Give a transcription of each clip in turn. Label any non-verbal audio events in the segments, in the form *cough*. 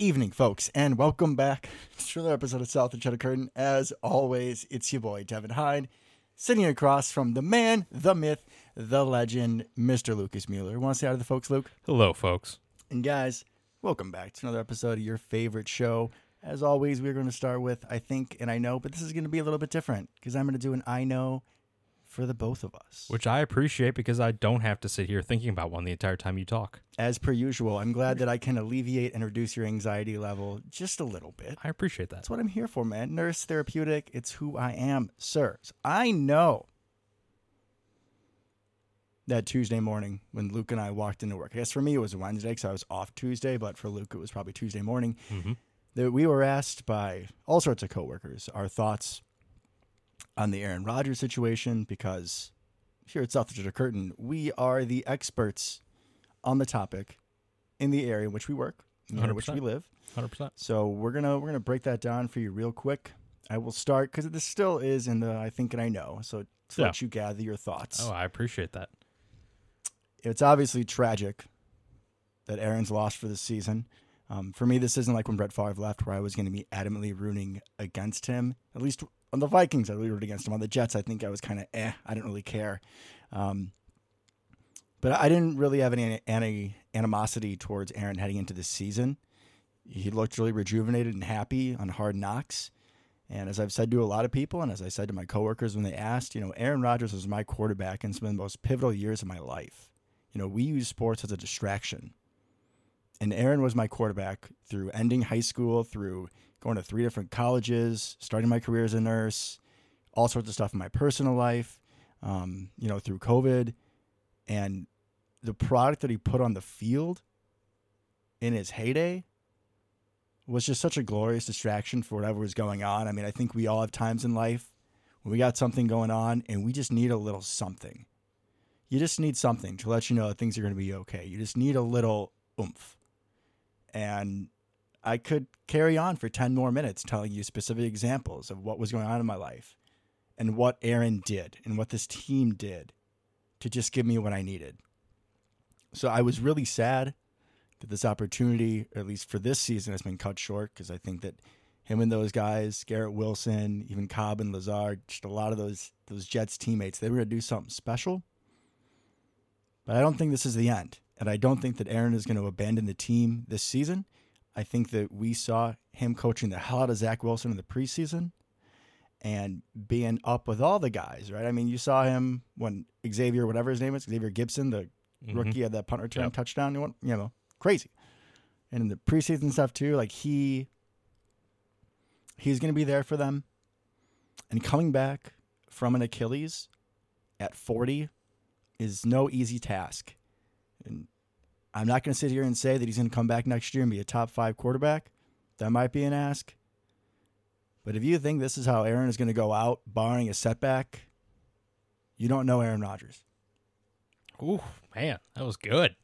evening, folks, and welcome back to another episode of South and Cheddar Curtain. As always, it's your boy, Devin Hyde, sitting across from the man, the myth, the legend, Mr. Lucas Mueller. Want to say hi to the folks, Luke? Hello, folks. And guys, welcome back to another episode of your favorite show. As always, we're going to start with I think and I know, but this is going to be a little bit different because I'm going to do an I know for the both of us. Which I appreciate because I don't have to sit here thinking about one the entire time you talk. As per usual, I'm glad that I can alleviate and reduce your anxiety level just a little bit. I appreciate that. That's what I'm here for, man. Nurse therapeutic. It's who I am, sir. I know that Tuesday morning when Luke and I walked into work. I guess for me it was Wednesday because I was off Tuesday, but for Luke it was probably Tuesday morning. Mhm. That we were asked by all sorts of coworkers our thoughts on the Aaron Rodgers situation because here at South Dakota Curtain we are the experts on the topic in the area in which we work, in the area in which we live. 100%. So we're gonna we're gonna break that down for you real quick. I will start because this still is in the I think and I know. So to Yeah. let you gather your thoughts. Oh, I appreciate that. It's obviously tragic that Aaron's lost for this season. Um, for me, this isn't like when Brett Favre left, where I was going to be adamantly rooting against him. At least on the Vikings, I really rooted against him. On the Jets, I think I was kind of eh. I didn't really care. Um, but I didn't really have any, any animosity towards Aaron heading into this season. He looked really rejuvenated and happy on Hard Knocks. And as I've said to a lot of people, and as I said to my coworkers when they asked, you know, Aaron Rodgers was my quarterback in some of the most pivotal years of my life. You know, we use sports as a distraction. And Aaron was my quarterback through ending high school, through going to three different colleges, starting my career as a nurse, all sorts of stuff in my personal life, um, you know, through COVID. And the product that he put on the field in his heyday was just such a glorious distraction for whatever was going on. I mean, I think we all have times in life when we got something going on and we just need a little something. You just need something to let you know that things are going to be okay. You just need a little oomph. And I could carry on for 10 more minutes telling you specific examples of what was going on in my life and what Aaron did and what this team did to just give me what I needed. So I was really sad that this opportunity, at least for this season, has been cut short because I think that him and those guys, Garrett Wilson, even Cobb and Lazard, just a lot of those those Jets teammates, they were going to do something special. But I don't think this is the end. And I don't think that Aaron is going to abandon the team this season. I think that we saw him coaching the hell out of Zach Wilson in the preseason and being up with all the guys, right? I mean, you saw him when Xavier, whatever his name is, Xavier Gipson, the Mhm. rookie had that punt return Yep. touchdown. You, want, you know, crazy. And in the preseason stuff too, like he he's going to be there for them. And coming back from an Achilles at 40 is no easy task. And I'm not going to sit here and say that he's going to come back next year and be a top 5 quarterback. That might be an ask. But if you think this is how Aaron is going to go out barring a setback, you don't know Aaron Rodgers. Ooh, man, that was good.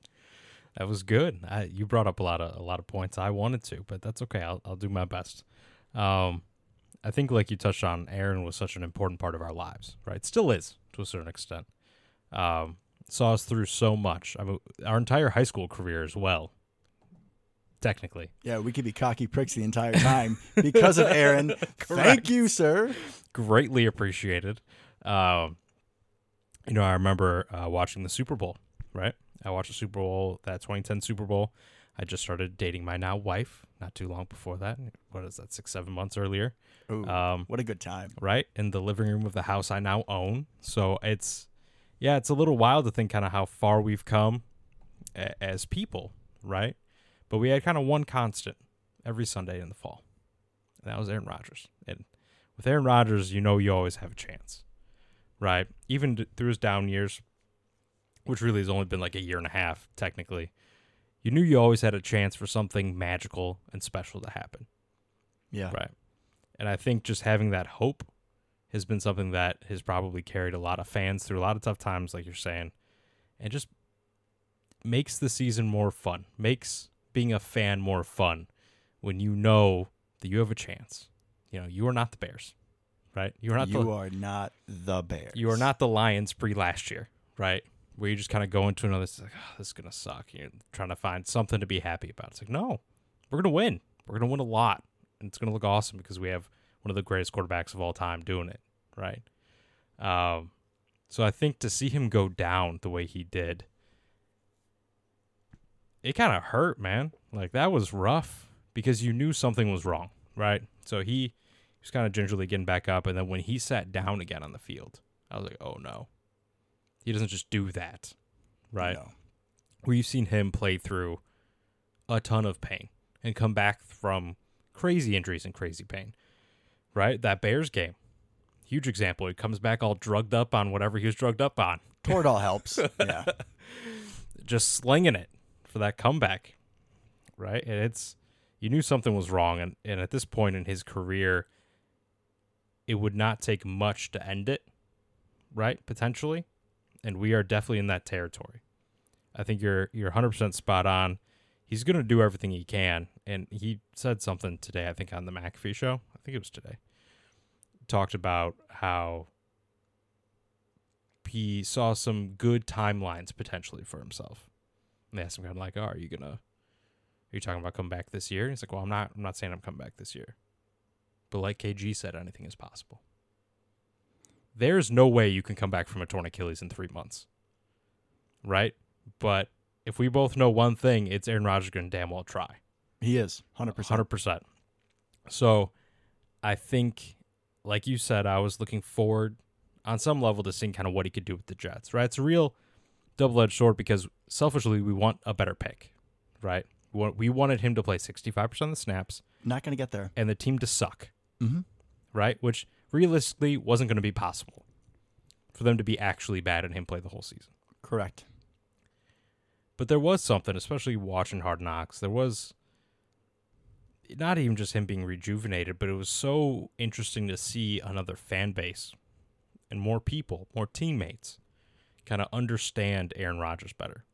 That was good. I, you brought up a lot of a lot of points I wanted to, but that's okay. I'll I'll do my best. Um, I think like you touched on, Aaron was such an important part of our lives, right? Still is to a certain extent. Um, saw us through so much. I mean, our entire high school career as well. Technically, Yeah, we could be cocky pricks the entire time because of Aaron. *laughs* Thank you, sir. greatly appreciated. Um, you know, I remember uh, watching the Super Bowl. Right, I watched the Super Bowl, that 2010 Super Bowl. I just started dating my now wife not too long before that. What is that? Six, seven months earlier. Ooh, Um, what a good time. right in the living room of the house I now own. So it's, yeah, it's a little wild to think kind of how far we've come a- as people, right? But we had kind of one constant every Sunday in the fall, and that was Aaron Rodgers. And with Aaron Rodgers, you know you always have a chance, right? Even d- through his down years, which really has only been like a year and a half technically, you knew you always had a chance for something magical and special to happen. Yeah. Right. And I think just having that hope has been something that has probably carried a lot of fans through a lot of tough times, like you're saying, and just makes the season more fun, makes being a fan more fun when you know that you have a chance. You know, you are not the Bears, right? You are not you the are not the Bears. you are not the Lions pre last year, right? Where you just kind of go into another, it's like, oh, this is gonna suck. You're trying to find something to be happy about. It's like, no, we're gonna win. We're going to win a lot. And it's going to look awesome because we have one of the greatest quarterbacks of all time doing it, right? Um, so I think to see him go down the way he did, it kind of hurt, man. Like that was rough because you knew something was wrong, right? So he, he was kind of gingerly getting back up, and then when he sat down again on the field, I was like, oh no, he doesn't just do that, right? No. You've seen him play through a ton of pain and come back from crazy injuries and crazy pain, right? That Bears game, huge example. He comes back all drugged up on whatever he was drugged up on, Toradol *laughs* helps. Yeah. just slinging it for that comeback, right? And it's you knew something was wrong, and, and at this point in his career, it would not take much to end it, right? Potentially, and we are definitely in that territory. I think you're you're 100% spot on. He's going to do everything he can, and he said something today. I think on the McAfee show. I think it was today. Talked about how he saw some good timelines potentially for himself. And they asked him kind of like, "Oh, are you gonna? Are you talking about coming back this year?" And he's like, "Well, I'm not. I'm not saying I'm coming back this year, but like KG said, anything is possible. There's no way you can come back from a torn Achilles in three months, right? But if we both know one thing, it's Aaron Rodgers going to damn well try. He is 100%. Hundred percent. So, I think, like you said, I was looking forward on some level to seeing kind of what he could do with the Jets. Right? It's a real double-edged sword because selfishly we want a better pick, right? We, we wanted him to play sixty-five percent of the snaps Not going to get there. and the team to suck, Mm-hmm. right? Which realistically wasn't going to be possible for them to be actually bad and him play the whole season. Correct. But there was something, especially watching Hard Knocks. There was not even just him being rejuvenated, but it was so interesting to see another fan base and more people, more teammates, kind of understand Aaron Rodgers better.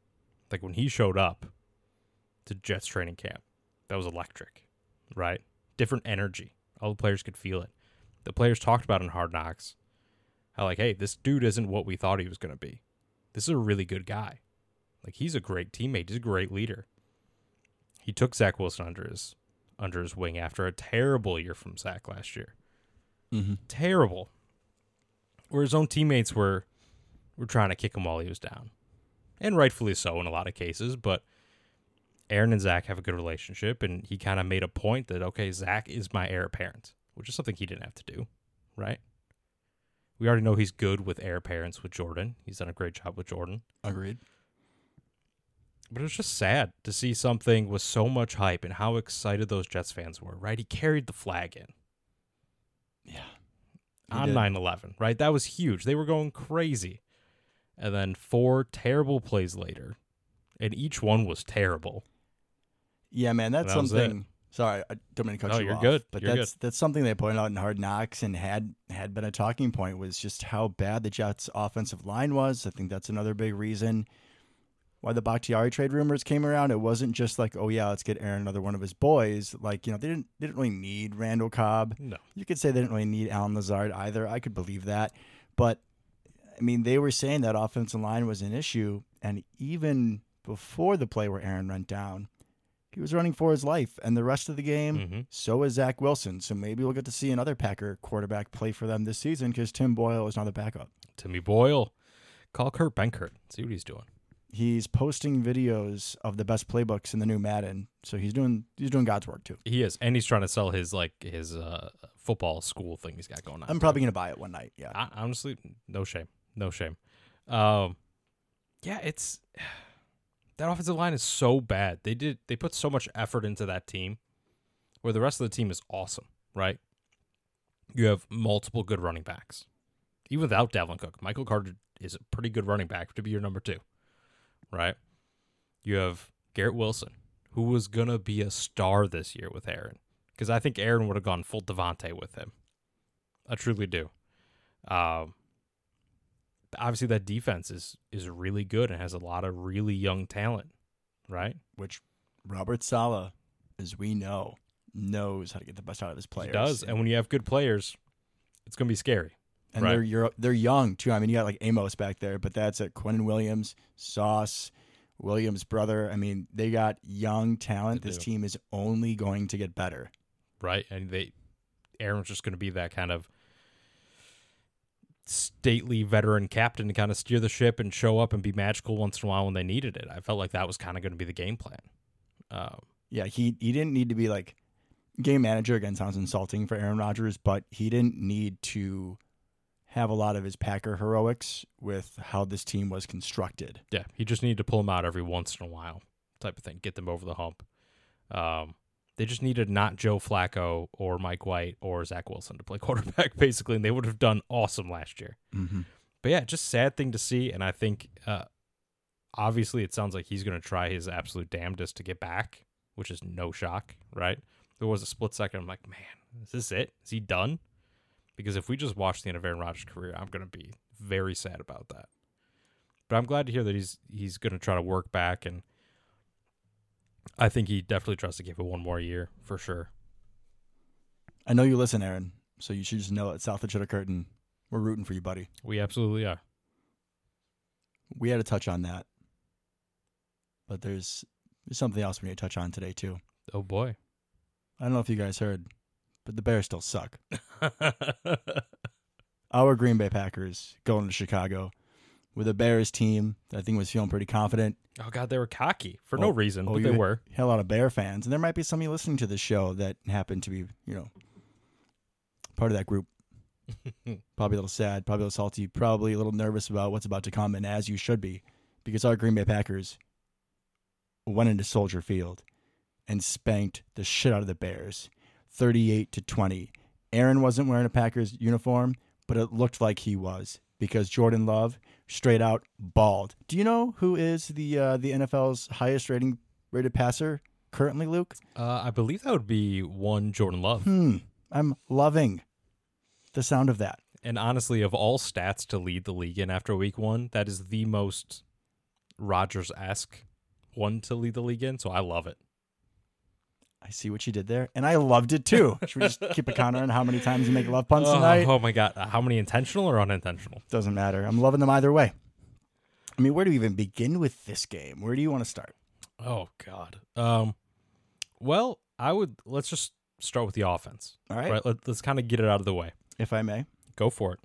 Like when he showed up to Jets training camp, that was electric, right? Different energy. All the players could feel it. The players talked about in Hard Knocks how, like, hey, this dude isn't what we thought he was going to be. This is a really good guy. Like he's a great teammate. He's a great leader. He took Zach Wilson under his under his wing after a terrible year from Zach last year. Mm-hmm. Terrible. Where his own teammates were were trying to kick him while he was down. And rightfully so in a lot of cases, but Aaron and Zach have a good relationship and he kind of made a point that okay, Zach is my heir apparent, which is something he didn't have to do, right? We already know he's good with heir parents with Jordan. He's done a great job with Jordan. Agreed. But it was just sad to see something with so much hype and how excited those Jets fans were, right? He carried the flag in Yeah. On did. 9 11, right? That was huge. They were going crazy. And then four terrible plays later, and each one was terrible. Yeah, man, that's That something. Sorry, I don't mean to cut No, you you're off, good. But You're that's that's something they pointed out in Hard Knocks and had had been a talking point was just how bad the Jets' offensive line was. I think that's another big reason why the Bakhtiari trade rumors came around. It wasn't just like, oh yeah, let's get Aaron another one of his boys. Like you know, they didn't they didn't really need Randall Cobb. No. You could say they didn't really need Allen Lazard either. I could believe that. But I mean, they were saying that offensive line was an issue. And even before the play where Aaron went down, he was running for his life. And the rest of the game, hmm so is Zach Wilson. So maybe we'll get to see another Packer quarterback play for them this season because Tim Boyle is now the backup. Timmy Boyle. Call Kurt Benkert. See what he's doing. He's posting videos of the best playbooks in the new Madden. So he's doing he's doing God's work too. He is. And he's trying to sell his like his uh, football school thing he's got going on. I'm probably gonna buy it one night. Yeah. I, honestly, no shame, no shame. Um, yeah, it's *sighs* that offensive line is so bad. They did they put so much effort into that team, where the rest of the team is awesome, right? You have multiple good running backs, even without Dalvin Cook. Michael Carter is a pretty good running back to be your number two, right? You have Garrett Wilson, who was gonna be a star this year with Aaron, because I think Aaron would have gone full Davante with him. I truly do. Um, obviously that defense is is really good and has a lot of really young talent, right? Which Robert Saleh, as we know, knows how to get the best out of his players. He does, and when you have good players, it's gonna be scary. And right. they're you're, they're young too. I mean, you got like Amos back there, but that's at Quinnen Williams, Sauce, Williams' brother. I mean, they got young talent. They This do. team is only going to get better. right? And they Aaron's just going to be that kind of stately veteran captain to kind of steer the ship and show up and be magical once in a while when they needed it. I felt like that was kind of going to be the game plan. Um, Yeah, he he didn't need to be like game manager again sounds insulting for Aaron Rodgers, but he didn't need to have a lot of his Packer heroics with how this team was constructed. yeah, he just needed to pull them out every once in a while, type of thing, get them over the hump. Um, they just needed not Joe Flacco or Mike White or Zach Wilson to play *laughs* quarterback, basically, and they would have done awesome last year. Mm-hmm. But yeah, just sad thing to see. And I think uh, obviously it sounds like he's going to try his absolute damnedest to get back, which is no shock, right? There was a split second. I'm like, man, is this it? Is he done? Because if we just watch the end of Aaron Rodgers' career, I'm going to be very sad about that. But I'm glad to hear that he's he's going to try to work back, and I think he definitely tries to give it one more year for sure. I know you listen, Aaron, so you should just know at South of Cheddar Curtain, we're rooting for you, buddy. We absolutely are. We had to touch on that, but there's there's something else we need to touch on today too. Oh boy. I don't know if you guys heard, but the Bears still suck. *laughs* Our Green Bay Packers going to Chicago with a Bears team that I think was feeling pretty confident. oh god, they were cocky for no Oh, reason, oh, but they were. Had a lot of Bear fans, and there might be some of you listening to this show that happened to be, you know, part of that group. *laughs* probably a little sad, probably a little salty, probably a little nervous about what's about to come, and as you should be, because our Green Bay Packers went into Soldier Field and spanked the shit out of the Bears, thirty-eight to twenty. Aaron wasn't wearing a Packers uniform, but it looked like he was because Jordan Love straight out balled. Do you know who is the uh, the NFL's highest rating rated passer currently, Luke? Uh, I believe that would be one Jordan Love. Hmm. I'm loving the sound of that. And honestly, of all stats to lead the league in after week one, that is the most Rodgers esque one to lead the league in. So I love it. I see what you did there, and I loved it too. *laughs* Should we just keep a counter on how many times you make love puns Oh, tonight? oh my God. How many intentional or unintentional? Doesn't matter. I'm loving them either way. I mean, where do we even begin with this game? Where do you want to start? Oh, God. Um, well, I would, let's just start with the offense. All right, Right. Let, let's kind of get it out of the way. if I may. Go for it.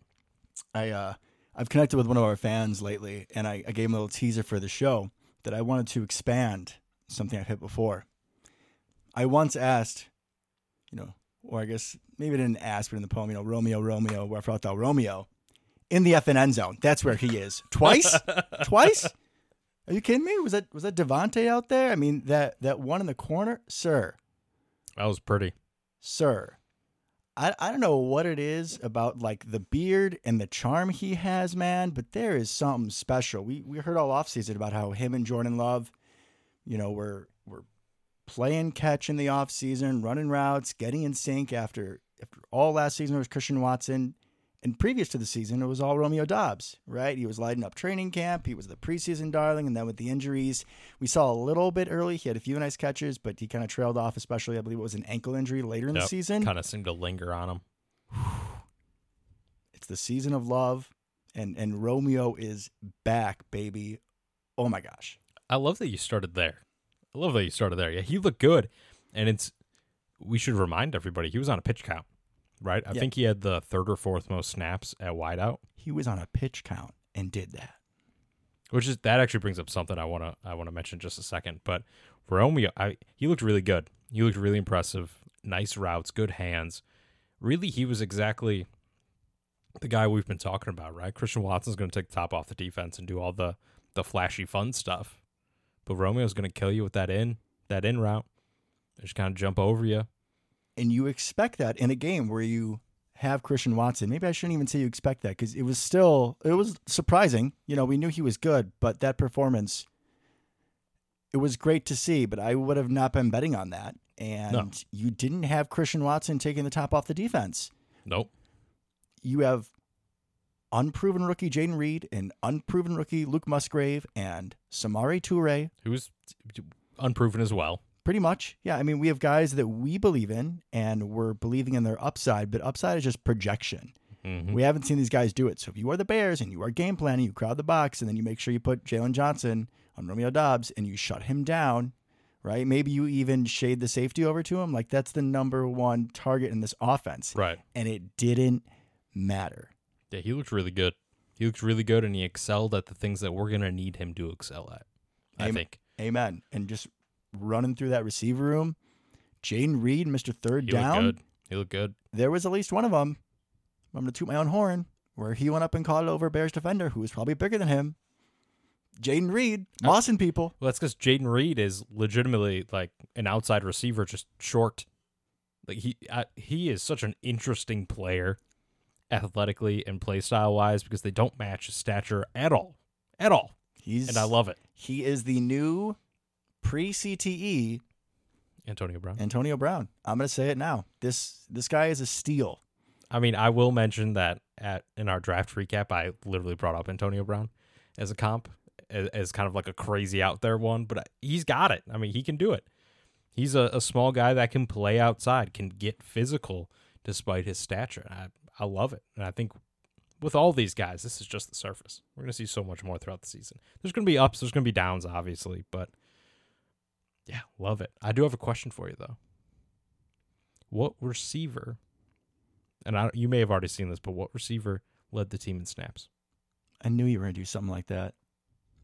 I uh, I've connected with one of our fans lately, and I, I gave him a little teaser for the show that I wanted to expand something I've hit before. I once asked, you know, or I guess maybe I didn't ask, but in the poem, you know, Romeo, Romeo, where art thou, Romeo, in the end zone. That's where he is. *laughs* Twice, twice. Are you kidding me? Was that was that Davante out there? I mean, that that one in the corner, sir That was pretty. sir. I, I don't know what it is about like the beard and the charm he has, man, but there is something special. We we heard all offseason about how him and Jordan Love, you know, were were playing catch in the offseason, running routes, getting in sync after after all last season was Christian Watson. And previous to the season, it was all Romeo Doubs, right? He was lighting up training camp. He was the preseason darling. And then with the injuries, we saw a little bit early. He had a few nice catches, but he kind of trailed off, especially, I believe it was an ankle injury later in the season. Kind of seemed to linger on him. It's the season of love, and, and Romeo is back, baby. Oh my gosh. I love that you started there. I love that you started there. Yeah, he looked good, and it's. We should remind everybody he was on a pitch count, right? I Yeah. think he had the third or fourth most snaps at wideout, He was on a pitch count and did that. which is that actually brings up something I want to I want to mention just a second. But Romeo, I he looked really good. He looked really impressive. Nice routes, good hands. Really, he was exactly the guy we've been talking about, right? Christian Watson's going to take the top off the defense and do all the the flashy fun stuff, but Romeo's going to kill you with that in that in route. They just kind of jump over you. And you expect that in a game where you have Christian Watson. Maybe I shouldn't even say you expect that because it was still, it was surprising. You know, we knew he was good, but that performance, it was great to see, but I would have not been betting on that. And No. you didn't have Christian Watson taking the top off the defense. Nope. you have unproven rookie Jayden Reed and unproven rookie Luke Musgrave and Samori Toure. Who's unproven as well. Pretty much. Yeah. I mean, we have guys that we believe in and we're believing in their upside, but upside is just projection. Mhm. We haven't seen these guys do it. So if you are the Bears and you are game planning, you crowd the box and then you make sure you put Jaylon Johnson on Romeo Doubs and you shut him down, right? Maybe you even shade the safety over to him. Like that's the number one target in this offense. Right. And it didn't matter. Yeah, he looked really good. He looked really good, and he excelled at the things that we're gonna need him to excel at. I think Amen. And just running through that receiver room, Jayden Reed, Mr. Third he Down. looked good. He looked good. there was at least one of them. I'm going to toot my own horn where he went up and caught it over Bears defender who was probably bigger than him. Jayden Reed, Uh, mossing people. Well, that's because Jayden Reed is legitimately like an outside receiver, just short. Like he, uh, he is such an interesting player, athletically and play style wise, because they don't match his stature at all, at all, He's and I love it. he is the new pre CTE Antonio Brown. Antonio Brown. I'm going to say it now. This this guy is a steal. I mean, I will mention that at in our draft recap, I literally brought up Antonio Brown as a comp, as, as kind of like a crazy out there one, but he's got it. I mean, he can do it. He's a, a small guy that can play outside, can get physical despite his stature. I I love it, and I think with all these guys, this is just the surface. We're gonna see so much more throughout the season. There's gonna be ups, there's gonna be downs, obviously, but yeah, love it. I do have a question for you though. What receiver? And I, you may have already seen this, but what receiver led the team in snaps? I knew you were going to do something like that.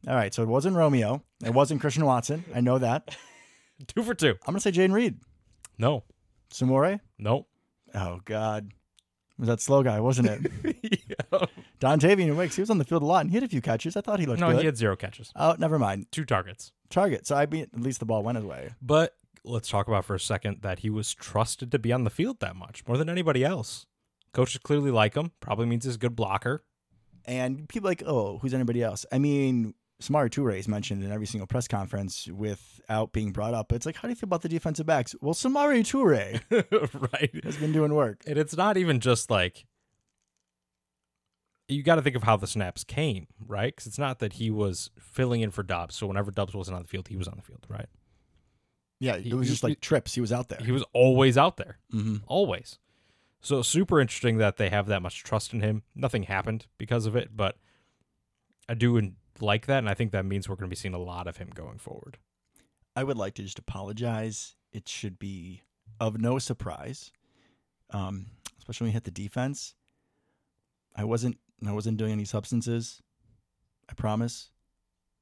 All right, so it wasn't Romeo. It wasn't Christian Watson. I know that. *laughs* Two for two. I'm going to say Jayden Reed. No, Samori? no. Oh, God. It was that slow guy, wasn't it? *laughs* Yeah. Dontayvion Wicks, he was on the field a lot and he had a few catches. I thought he looked no, good. he had zero catches, oh, never mind. two targets. Target. So I mean, at least the ball went his way. But let's talk about for a second that he was trusted to be on the field that much more than anybody else. Coaches clearly like him. Probably means he's a good blocker. And people like, oh, who's anybody else? I mean, Samori Toure is mentioned in every single press conference without being brought up. It's like, how do you feel about the defensive backs? Well, Samori Toure *laughs* right. has been doing work. And it's not even just like you got to think of how the snaps came, right? Because it's not that he was filling in for Doubs. So whenever Doubs wasn't on the field, he was on the field, right? Yeah, it was he- just like trips. He was out there. He was always out there, mm-hmm. always. So super interesting that they have that much trust in him. Nothing happened because of it, but I do like that, and I think that means we're going to be seeing a lot of him going forward. I would like to just apologize. It should be of no surprise, um, especially when you hit the defense. I wasn't. I wasn't doing any substances. I promise.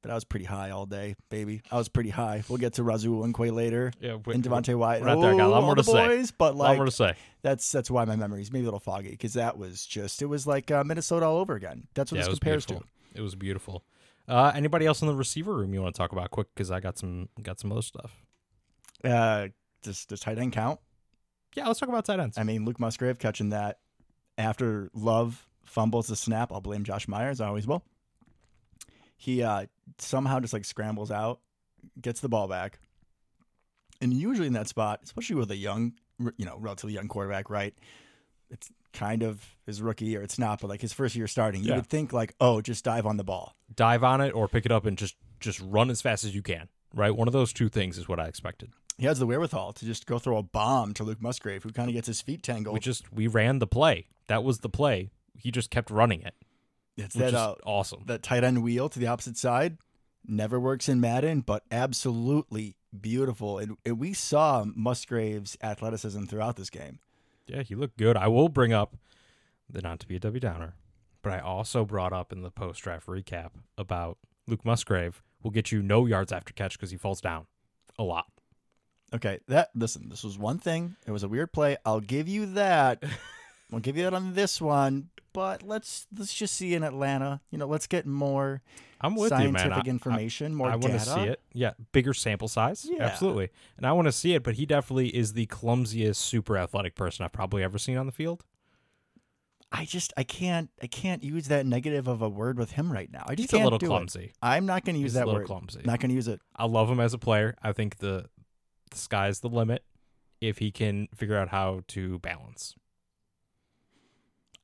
But I was pretty high all day, baby. I was pretty high. We'll get to Rasul and Quay later, Yeah, and Devonte we're not there. I got a lot more to say. boys, But a lot more to say. that's that's why my memory's maybe a little foggy because that was just it was like uh, Minnesota all over again. That's what Yeah, this compares beautiful. It was beautiful. Uh, anybody else in the receiver room you want to talk about quick? Because I got some got some other stuff. Uh, does does tight end count? Yeah, let's talk about tight ends. I mean, Luke Musgrave catching that after Love fumbles the snap. I'll blame Josh Myers. I always will. He uh, somehow just like scrambles out, gets the ball back, and usually in that spot, especially with a young, you know, relatively young quarterback, right? It's kind of his rookie year. It's not, but like his first year starting, you would think like, oh, just dive on the ball. Dive on it or pick it up and just just run as fast as you can. Right, one of those two things is what I expected. He has the wherewithal to just go throw a bomb to Luke Musgrave, who kind of gets his feet tangled. We just we ran the play. That was the play. He just kept running it, it's that uh, awesome. that tight end wheel to the opposite side never works in Madden, but absolutely beautiful. And, and we saw Musgrave's athleticism throughout this game. Yeah, he looked good. I will bring up the not to be a Debbie Downer, but I also brought up in the post draft recap about Luke Musgrave will get you no yards after catch because he falls down a lot. Okay, that listen, this was one thing. It was a weird play. I'll give you that. *laughs* I'll give you that on this one. But let's let's just see in Atlanta. You know, let's get more I'm with you, scientific man. I- information, more I, want to see it. Yeah, bigger sample size. Yeah. Absolutely. And I want to see it, but he definitely is the clumsiest super athletic person I've probably ever seen on the field. I just I can't I can't use that negative of a word with him right now. I just He's a can't little do it. clumsy. I'm not going to use He's a that little word. clumsy. Not going to use it. I love him as a player. I think the the sky's the limit if he can figure out how to balance.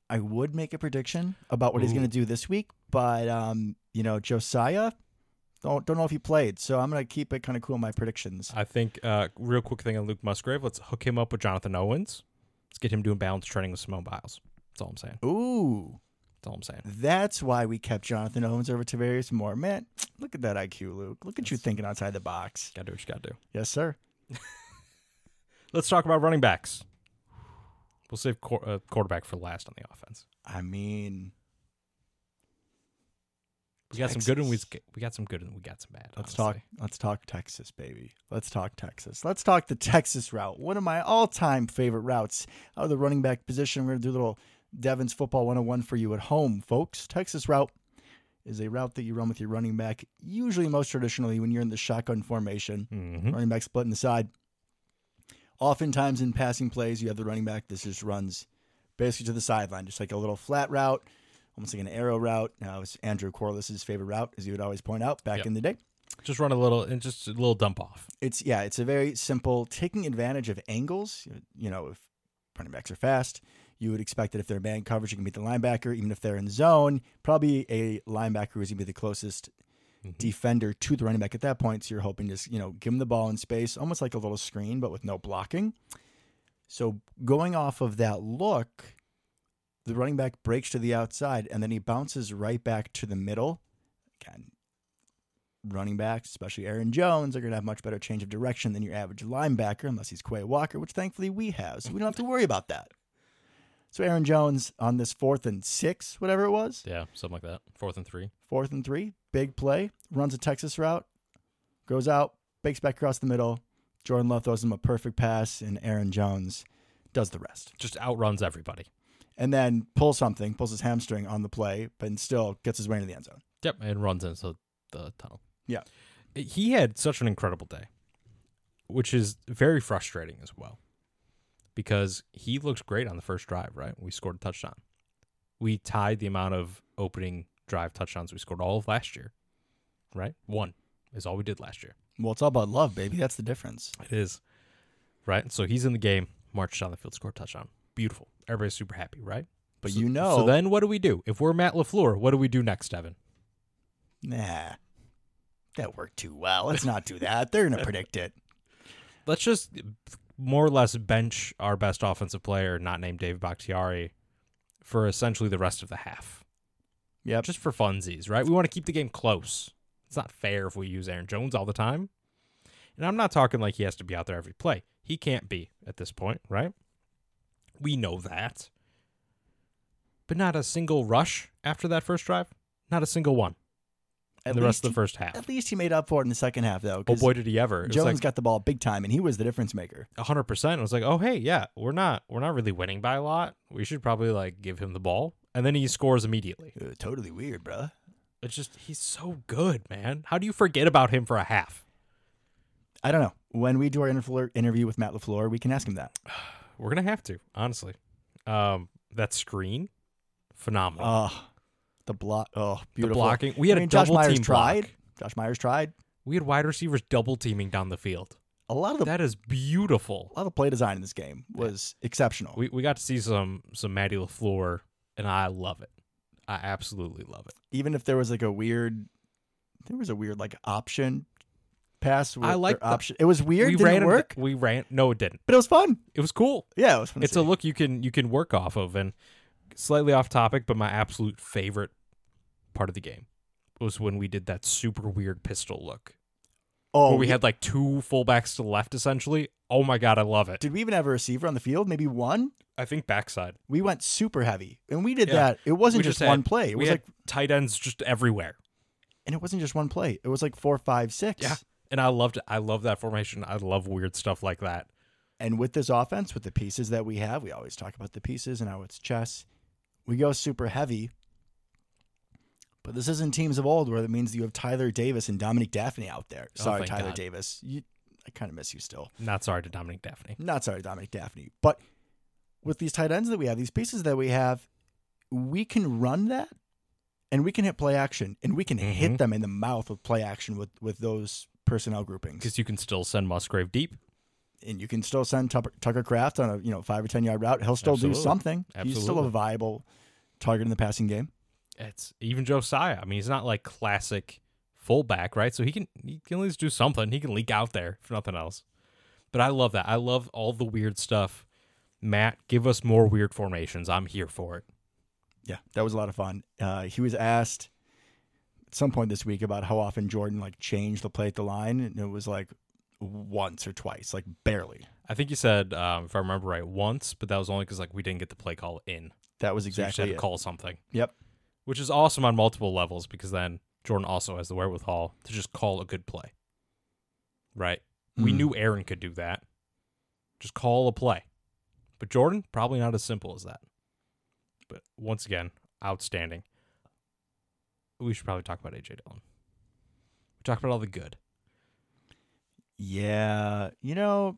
I would make a prediction about what he's going to do this week, but um, you know, Josiah, don't don't know if he played, so I'm going to keep it kind of cool in my predictions. I think uh real quick thing on Luke Musgrave, let's hook him up with Jonathan Owens. Let's get him doing balance training with Simone Biles. That's all I'm saying. Ooh, That's That's all I'm saying. That's why we kept Jonathan Owens over Tarvarius Moore. Man, look at that IQ, Luke. Look at you thinking outside the box. Gotta do what you gotta do. Yes, sir. *laughs* Let's talk about running backs. We'll save qu- uh, quarterback for last on the offense. I mean, We got some good and we we got some good and we got some bad. Let's honestly. talk. Let's talk Texas, baby. Let's talk Texas. Let's talk the Texas route. One of my all-time favorite routes out of the running back position. We're gonna do a little Devon's football 101 for you at home, folks. Texas route is a route that you run with your running back. Usually, most traditionally, when you're in the shotgun formation, Mhm. running back split in the side. Oftentimes in passing plays, you have the running back. This just runs basically to the sideline, just like a little flat route, almost like an arrow route. Now, it's Andrew Corliss's favorite route, as he would always point out back Yep. in the day. Just run a little and just a little dump off. It's yeah, it's a very simple taking advantage of angles. You know, if running backs are fast, you would expect that if they're man coverage, you can beat the linebacker. Even if they're in zone, probably a linebacker is going to be the closest Mhm. defender to the running back at that point. So you're hoping to you know give him the ball in space, almost like a little screen, but with no blocking. So going off of that look, the running back breaks to the outside and then he bounces right back to the middle. Again, running backs, especially Aaron Jones, are going to have much better change of direction than your average linebacker, unless he's Quay Walker, which thankfully we have. So we don't have to worry about that. So Aaron Jones on this fourth and six, whatever it was, Yeah, something like that. Fourth and three. fourth and three, big play, runs a Texas route, goes out, bakes back across the middle. Jordan Love throws him a perfect pass, and Aaron Jones does the rest. Just outruns everybody. And then pulls something, pulls his hamstring on the play, but still gets his way into the end zone. Yep, and runs into the tunnel. Yeah. He had such an incredible day, which is very frustrating as well. Because he looks great on the first drive, right? We scored a touchdown. We tied the amount of opening drive touchdowns we scored all of last year, right? One is all we did last year. Well, it's all about love, baby. That's the difference. It is. Right? So he's in the game, marched down the field, scored a touchdown. Beautiful. Everybody's super happy, right? But So- you know, So then what do we do? If we're Matt LaFleur, what do we do next, Evan? nah, that worked too well. Let's not do that. They're gonna predict it. *laughs* let's just more or less bench our best offensive player, not named Dave Bakhtiari, for essentially the rest of the half. Yeah, Just for funsies, right? We want to keep the game close. It's not fair if we use Aaron Jones all the time. And I'm not talking like he has to be out there every play. He can't be at this point, right? We know that. But not a single rush after that first drive. Not a single one At the rest of the first half. at least he made up for it in the second half, though. Oh boy, did he ever! It was Jones like got the ball big time, and he was the difference maker. hundred percent. I was like, oh hey, yeah, we're not we're not really winning by a lot. We should probably like give him the ball, and then he scores immediately. Uh, totally weird, bruh. It's just he's so good, man. How do you forget about him for a half? I don't know. When we do our interfl- interview with Matt Lafleur, we can ask him that. *sighs* We're gonna have to, honestly. Um, that screen, phenomenal. Oh, the block. Oh, the beautiful. blocking. We had I mean, a double Josh Myers team tried. block. Josh Myers tried. We had wide receivers double teaming down the field. A lot of the That is beautiful. a lot of play design in this game was exceptional. We we got to see some some Matty Lafleur, and I love it. I absolutely love it. Even if there was like a weird, there was a weird like option pass. I like option. It was weird. we didn't ran. work, We ran. No, it didn't. but it was fun. It was cool. Yeah, it was fun. it's a look you can you can work off of and slightly off topic but my absolute favorite part of the game was when we did that super weird pistol look oh, where we had like two fullbacks to the left essentially oh my god i love it Did we even have a receiver on the field? Maybe one. i think backside We went super heavy, and we did Yeah. that. It wasn't just, just one play. It was had like, tight ends just everywhere and it wasn't just one play. It was like four, five, six. Yeah. and i loved it i love that formation i love weird stuff like that And with this offense, with the pieces that we have, we always talk about the pieces and how it's chess. We go super heavy. But this isn't teams of old where it means you have Tyler Davis and Dominique Dafney out there. Oh, Sorry, Tyler God. Davis. You, I kind of miss you still. not sorry to dominique dafney Not sorry, to Dominique Dafney. But with these tight ends that we have, these pieces that we have, we can run that and we can hit play action and we can Mhm. hit them in the mouth with play action with, with those personnel groupings. because you can still send musgrave deep and you can still send Tucker, Tucker Kraft on a you know five or ten yard route. He'll still Absolutely. do something. He's still a viable target in the passing game. It's even josiah i mean he's not like classic fullback right so he can he can at least do something he can leak out there if nothing else but i love that i love all the weird stuff matt give us more weird formations i'm here for it Yeah, that was a lot of fun. Uh, he was asked at some point this week about how often Jordan like changed the play at the line, and it was like once or twice, like barely. I think you said, um, if I remember right, once, but that was only because like we didn't get the play call in. That was So you just had exactly to it. call something. Yep. Which is awesome on multiple levels because then Jordan also has the wherewithal to just call a good play. Right? We Mm. knew Aaron could do that. Just call a play. But Jordan, probably not as simple as that. But once again, outstanding. We should probably talk about AJ Dillon. We talked about all the good. Yeah, you know,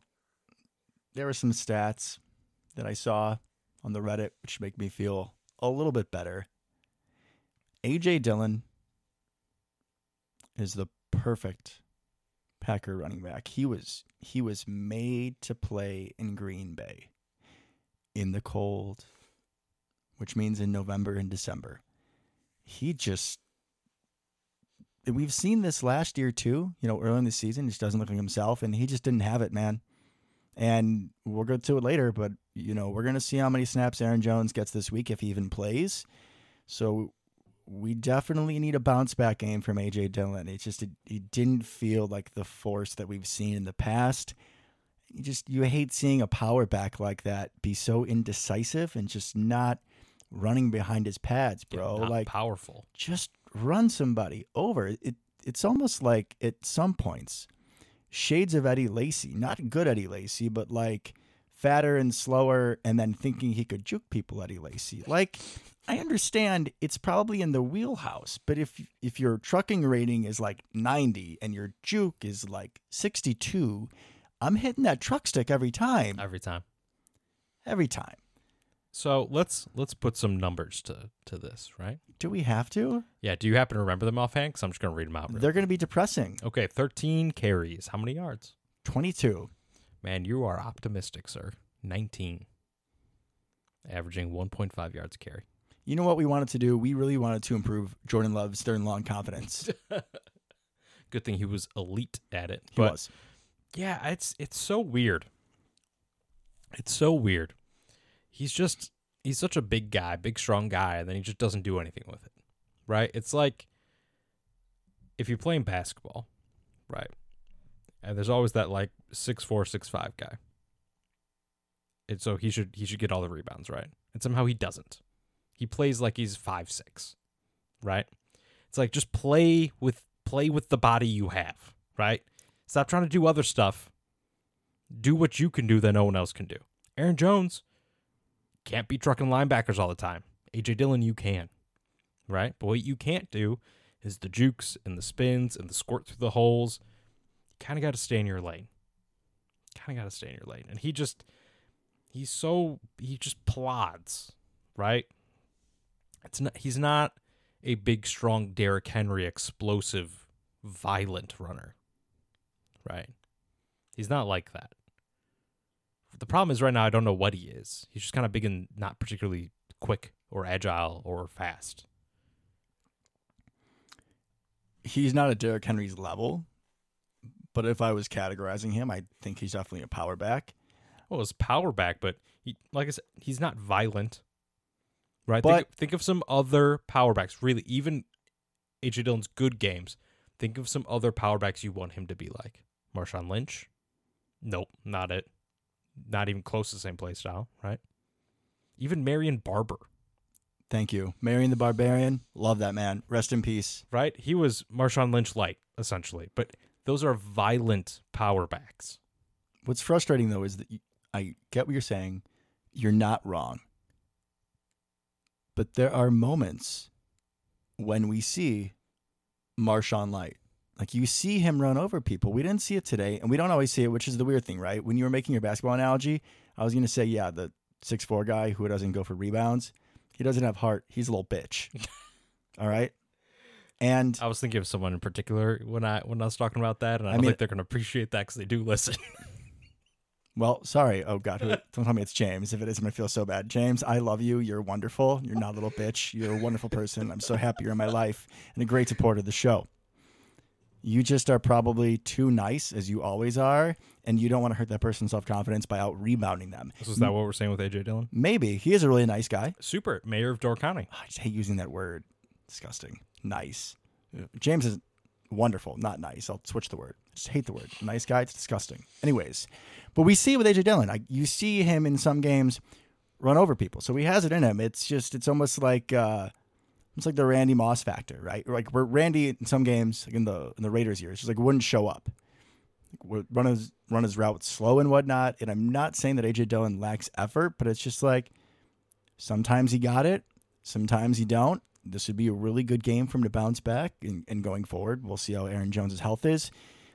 there were some stats that I saw on the Reddit which make me feel a little bit better. AJ Dillon is the perfect Packer running back. He was he was made to play in Green Bay in the cold, which means in November and December. He just we've seen this last year too. You know, early in the season, he just doesn't look like himself, and he just didn't have it, man. And we'll go to it later, but you know, we're gonna see how many snaps Aaron Jones gets this week if he even plays. So we definitely need a bounce back game from AJ Dillon. It just it, he didn't feel like the force that we've seen in the past. You just you hate seeing a power back like that be so indecisive and just not running behind his pads, Yeah, bro. not like powerful. just run somebody over. It it's almost like at some points shades of Eddie Lacy, not good Eddie Lacy, but like fatter and slower, and then thinking he could juke people Eddie Lacy. Like I understand it's probably in the wheelhouse, but if if your trucking rating is like 90 and your juke is like 62, I'm hitting that truck stick every time. Every time. Every time. So let's let's put some numbers to to this, right? Do we have to? Yeah. Do you happen to remember them offhand? Because I'm just gonna read them out. real They're going to be depressing. Okay, 13 carries. How many yards? 22. Man, you are optimistic, sir. 19. Averaging 1.5 yards a carry. You know what we wanted to do? We really wanted to improve Jordan Love's third and long confidence. *laughs* Good thing he was elite at it. He but was. yeah, it's it's so weird. It's so weird. He's just he's such a big guy, big strong guy, and then he just doesn't do anything with it. Right? It's like if you're playing basketball, right? And there's always that like six four, six five guy. And so he should he should get all the rebounds, right? And somehow he doesn't. He plays like he's five six. Right? It's like just play with play with the body you have, right? Stop trying to do other stuff. Do what you can do that no one else can do. Aaron Jones can't be trucking linebackers all the time. AJ Dillon, you can. Right? But what you can't do is the jukes and the spins and the squirt through the holes. Kind of got to stay in your lane. Kind of got to stay in your lane. And he just, he's so, he just plods, right? It's not, he's not a big, strong Derrick Henry, explosive, violent runner, right? He's not like that. The problem is right now I don't know what he is. He's just kind of big and not particularly quick or agile or fast. He's not at Derrick Henry's level, but if I was categorizing him, I think he's definitely a power back. Well, his power back, but he, like I said, he's not violent, right? But- think, think of some other power backs. Really, even AJ Dillon's good games. Think of some other power backs you want him to be like. Marshawn Lynch? Nope, not it. Not even close to the same play style, right? Even Marion Barber, Thank you. Marion the Barbarian. Love that man. Rest in peace. right? He was Marshawn Lynch light, essentially. But those are violent power backs. What's frustrating though is that you, I get what you're saying. You're not wrong. But there are moments when we see Marshawn Light. Like you see him run over people. We didn't see it today, and we don't always see it, which is the weird thing, right? When you were making your basketball analogy, I was going to say, yeah, the six four guy who doesn't go for rebounds, he doesn't have heart. He's a little bitch. *laughs* All right, and I was thinking of someone in particular when I when I was talking about that, and I I don't mean- think they're going to appreciate that because they do listen. *laughs* Well, sorry. Oh God, who, don't tell me it's James. If it is, I'm gonna feel so bad. James, I love you. You're wonderful. You're not a little bitch. You're a wonderful person. I'm so happy you're in my life and a great supporter of the show. You just are probably too nice, as you always are, and you don't want to hurt that person's self confidence by out rebounding them. So is that what we're saying with AJ Dillon? Maybe he is a really nice guy. Super mayor of Door County. I just hate using that word. Disgusting. Nice. James is wonderful, not nice. I'll switch the word. I just hate the word. Nice guy. It's disgusting. Anyways, but we see it with AJ Dillon. I, you see him in some games run over people, so he has it in him. It's just it's almost like uh, it's like the Randy Moss factor, right? Like where Randy in some games, like in the in the Raiders years, just like wouldn't show up, run his run his route slow and whatnot. And I'm not saying that AJ Dillon lacks effort, but it's just like sometimes he got it, sometimes he don't. This would be a really good game for him to bounce back and, and going forward. We'll see how Aaron Jones' health is.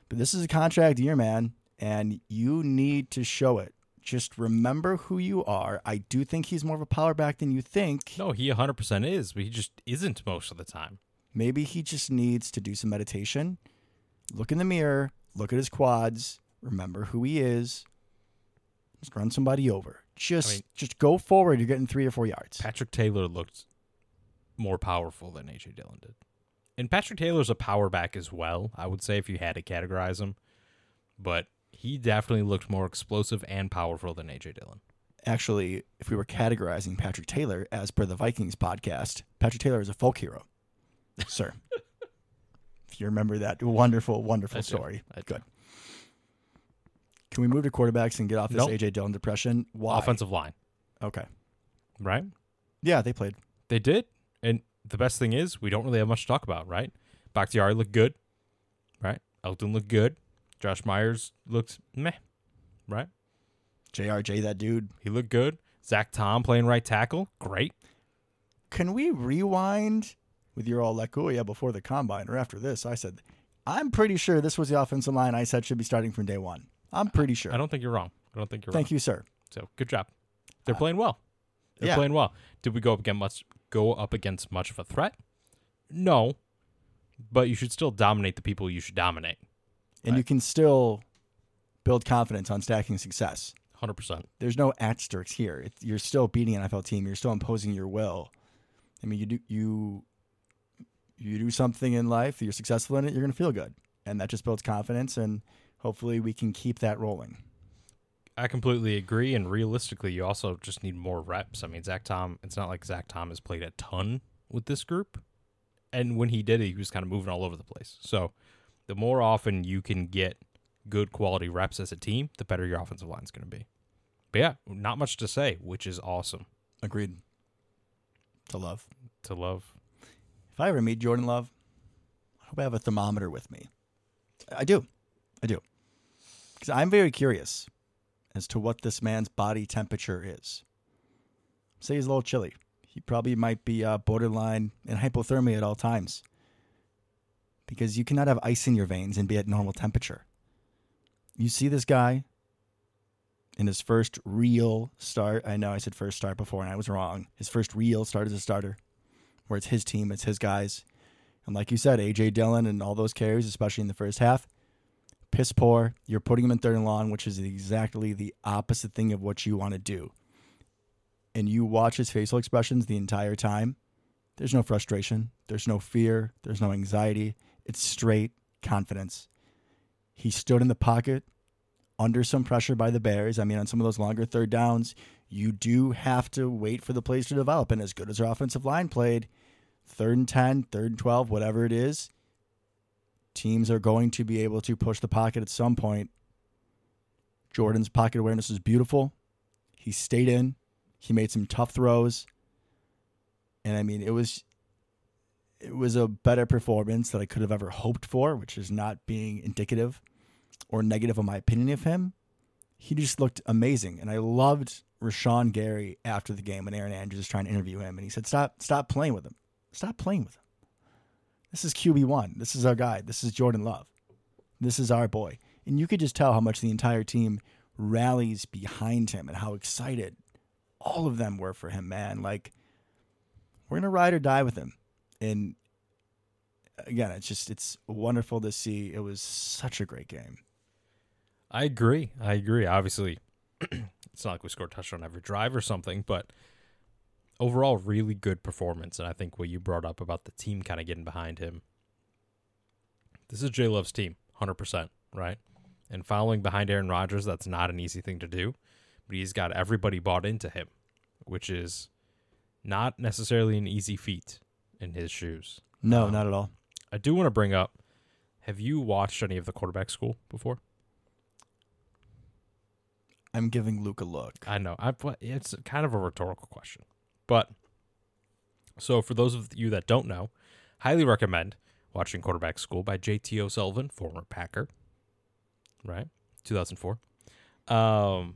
But this is a contract year, man, and you need to show it. Just remember who you are. I do think he's more of a power back than you think. No, he 100% is, but he just isn't most of the time. Maybe he just needs to do some meditation, look in the mirror, look at his quads, remember who he is, just run somebody over. Just I mean- just go forward. You're getting three or four yards. Patrick Taylor looked more powerful than AJ Dillon did. And Patrick Taylor's a power back as well, I would say, if you had to categorize him. But he definitely looked more explosive and powerful than AJ Dillon. Actually, if we were categorizing Patrick Taylor as per the Vikings podcast, Patrick Taylor is a folk hero, *laughs* sir. if you remember that wonderful, wonderful I story, do. good. Can we move to quarterbacks and get off this Nope. AJ Dillon depression? Why? Offensive line, Okay. right? Yeah, they played. They did. And the best thing is, we don't really have much to talk about, right? Bakhtiari looked good, right? Elgton looked good. Josh Myers looked meh, right? JRJ, that dude. He looked good. Zach Tom playing right tackle, great. Can we rewind with your all yeah, before the combine or after this? I said, I'm pretty sure this was the offensive line I said should be starting from day one. I'm pretty sure. I don't think you're wrong. I don't think you're Thank wrong. Thank you, sir. So good job. They're Uh, playing well. They're yeah. playing well. Did we go up against much go up against much of a threat? No. But you should still dominate the people you should dominate. And Right. you can still build confidence on stacking success. Hundred percent. There's no asterisks here. It, you're still beating an NFL team. You're still imposing your will. I mean, you do you you do something in life. You're successful in it. You're going to feel good, and that just builds confidence. And hopefully, we can keep that rolling. I completely agree. And realistically, you also just need more reps. I mean, Zach Tom. It's not like Zach Tom has played a ton with this group, and when he did it, he was kind of moving all over the place. So, the more often you can get good quality reps as a team, the better your offensive line is going to be. But yeah, not much to say, which is awesome Agreed. To love. to love. If I ever meet Jordan Love, I hope I have a thermometer with me. I do. I do. Because I'm very curious as to what this man's body temperature is. Say he's a little chilly. He probably might be uh, borderline in hypothermia at all times. Because you cannot have ice in your veins and be at normal temperature. You see this guy in his first real start. I know I said first start before and I was wrong. His first real start as a starter where it's his team, it's his guys. And like you said, AJ Dillon and all those carries, especially in the first half, piss poor. You're putting him in third and long, which is exactly the opposite thing of what you want to do. And you watch his facial expressions the entire time. There's no frustration, there's no fear, there's no anxiety. It's straight confidence. He stood in the pocket under some pressure by the Bears. I mean, on some of those longer third downs, you do have to wait for the plays to develop. And as good as our offensive line played, third and 10, third and 12, whatever it is, teams are going to be able to push the pocket at some point. Jordan's pocket awareness is beautiful. He stayed in, he made some tough throws. And I mean, it was it was a better performance that I could have ever hoped for, which is not being indicative or negative of my opinion of him. He just looked amazing. And I loved Rashan Gary after the game when Erin Andrews was trying to interview him and he said, Stop stop playing with him. Stop playing with him. This is QB one. This is our guy. This is Jordan Love. This is our boy. And you could just tell how much the entire team rallies behind him and how excited all of them were for him, man. Like we're gonna ride or die with him. And again, it's just it's wonderful to see. It was such a great game. I agree. I agree. Obviously, *clears throat* it's not like we scored a touchdown every drive or something, but overall, really good performance. And I think what you brought up about the team kind of getting behind him, This is J Love's team, 100%, right? And following behind Aaron Rodgers, that's not an easy thing to do. But he's got everybody bought into him, which is not necessarily an easy feat in his shoes. No, Um, not at all. I do want to bring up have you watched any of the quarterback school before? I'm giving Luke a look. I know. I it's kind of a rhetorical question. But so for those of you that don't know, highly recommend watching Quarterback School by JT O'Sullivan, former Packer. Right? 2004. Um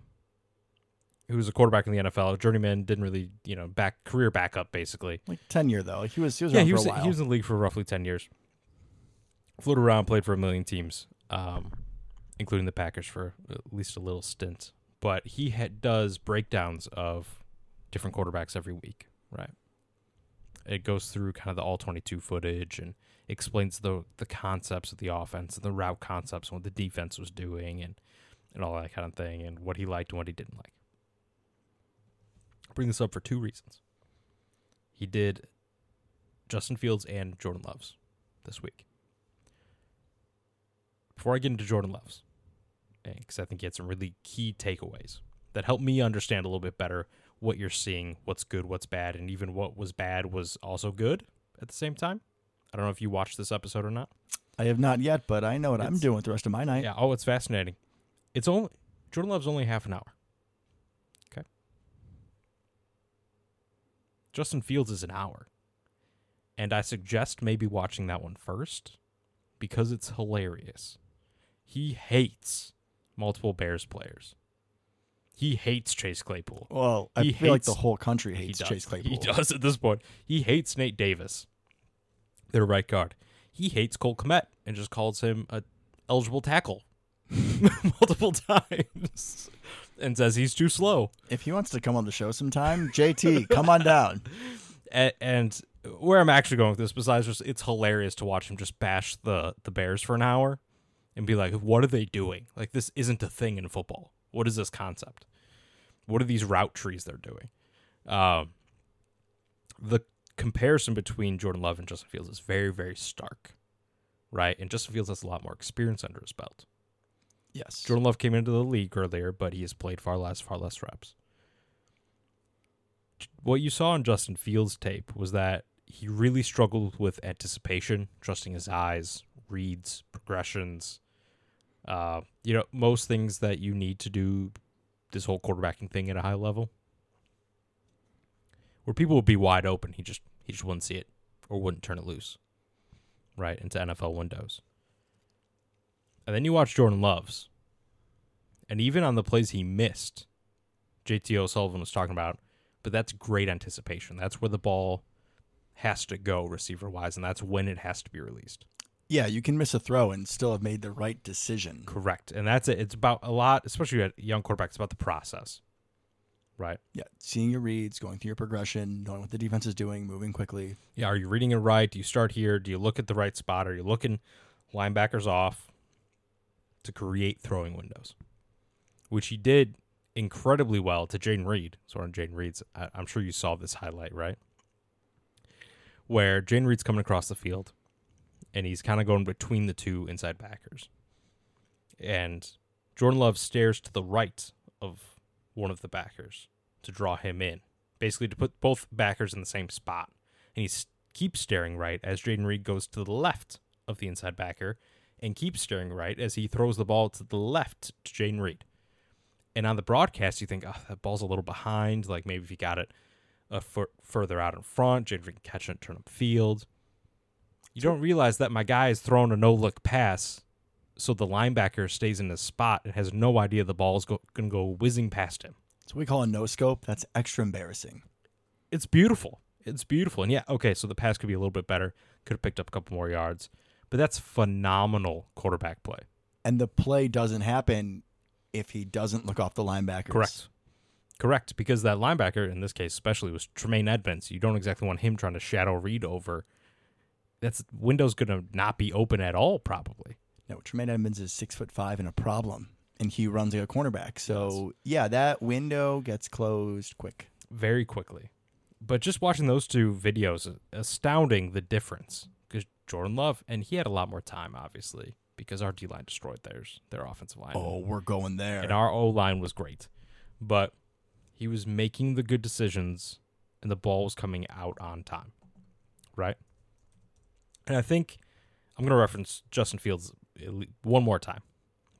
who was a quarterback in the NFL, journeyman, didn't really, you know, back career backup basically. Like tenure though. He was he was yeah, he was he was in the league for roughly 10 years. Floated around, played for a million teams, um, including the Packers for at least a little stint. But he had, does breakdowns of different quarterbacks every week, right? It goes through kind of the all 22 footage and explains the the concepts of the offense and the route concepts and what the defense was doing and and all that kind of thing and what he liked and what he didn't like. I bring this up for two reasons. He did Justin Fields and Jordan Loves this week. Before I get into Jordan Loves, eh, because I think he had some really key takeaways that helped me understand a little bit better what you're seeing, what's good, what's bad, and even what was bad was also good at the same time. I don't know if you watched this episode or not. I have not yet, but I know what I'm doing with the rest of my night. Yeah. Oh, it's fascinating. It's only Jordan Love's only half an hour. Okay. Justin Fields is an hour. And I suggest maybe watching that one first because it's hilarious. He hates multiple Bears players. He hates Chase Claypool. Well, I He feel like the whole country hates does. Chase Claypool. He does at this point. He hates Nate Davis, their right guard. He hates Cole Kmet and just calls him a eligible tackle *laughs* *laughs* multiple times and says he's too slow. If he wants to come on the show sometime, JT, come on down. *laughs* And, and where I'm actually going with this, besides just it's hilarious to watch him just bash the the Bears for an hour and be like, "What are they doing? Like this isn't a thing in football. What is this concept? What are these route trees they're doing?" Um, the comparison between Jordan Love and Justin Fields is very very stark, right? And Justin Fields has a lot more experience under his belt. Yes. Jordan Love came into the league earlier, but he has played far less, far less reps. What you saw in Justin Fields' tape was that he really struggled with anticipation, trusting his eyes, reads, progressions. Uh, you know, most things that you need to do this whole quarterbacking thing at a high level. Where people would be wide open, he just he just wouldn't see it or wouldn't turn it loose. Right, into NFL windows. And then you watch Jordan Love's. And even on the plays he missed, JT O'Sullivan was talking about, but that's great anticipation. That's where the ball has to go receiver wise, and that's when it has to be released. Yeah, you can miss a throw and still have made the right decision. Correct. And that's it. It's about a lot, especially at young quarterbacks, about the process. Right? Yeah, seeing your reads, going through your progression, knowing what the defense is doing, moving quickly. Yeah, are you reading it right? Do you start here? Do you look at the right spot? Are you looking linebackers off to create throwing windows? Which he did incredibly well to Jayden Reed. So on Jayden Reed's, I'm sure you saw this highlight, right? Where Jayden Reed's coming across the field and he's kind of going between the two inside backers. And Jordan Love stares to the right of one of the backers to draw him in, basically to put both backers in the same spot. And he keeps staring right as Jayden Reed goes to the left of the inside backer and keeps staring right as he throws the ball to the left to Jayden Reed. And on the broadcast, you think, oh, that ball's a little behind. Like maybe if he got it a foot further out in front, Jayden Reed can catch it and turn up field. You don't realize that my guy is throwing a no look pass, so the linebacker stays in his spot and has no idea the ball is go- going to go whizzing past him. So we call a no scope. That's extra embarrassing. It's beautiful. It's beautiful. And yeah, okay, so the pass could be a little bit better. Could have picked up a couple more yards. But that's phenomenal quarterback play. And the play doesn't happen if he doesn't look off the linebackers. Correct. Correct. Because that linebacker, in this case especially, was Tremaine Edmunds. You don't exactly want him trying to shadow read over. That's window's gonna not be open at all, probably. No, Tremaine Edmunds is six foot five and a problem, and he runs like a cornerback. So yeah, that window gets closed quick. very quickly. But just watching those two videos, uh, astounding the difference. Because Jordan Love, and he had a lot more time, obviously, because our D line destroyed theirs, their offensive line. Oh, we're going there. and our O line was great, but he was making the good decisions, and the ball was coming out on time, right? And I think I'm going to reference Justin Fields one more time,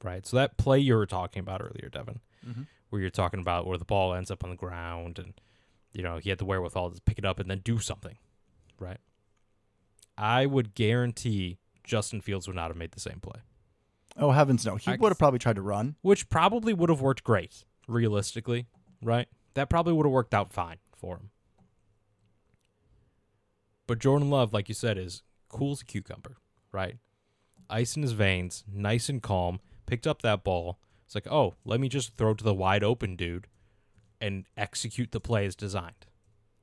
right? So that play you were talking about earlier, Devin, Mhm. where you're talking about where the ball ends up on the ground, and you know he had the wherewithal to pick it up and then do something, right? I would guarantee Justin Fields would not have made the same play oh heavens no! He I- would have probably tried to run. which probably would have worked great, realistically, right? That probably would have worked out fine for him. But Jordan Love, like you said, is cool as a cucumber, right? Ice in his veins, nice and calm, picked up that ball. It's like, oh, let me just throw to the wide open dude and execute the play as designed,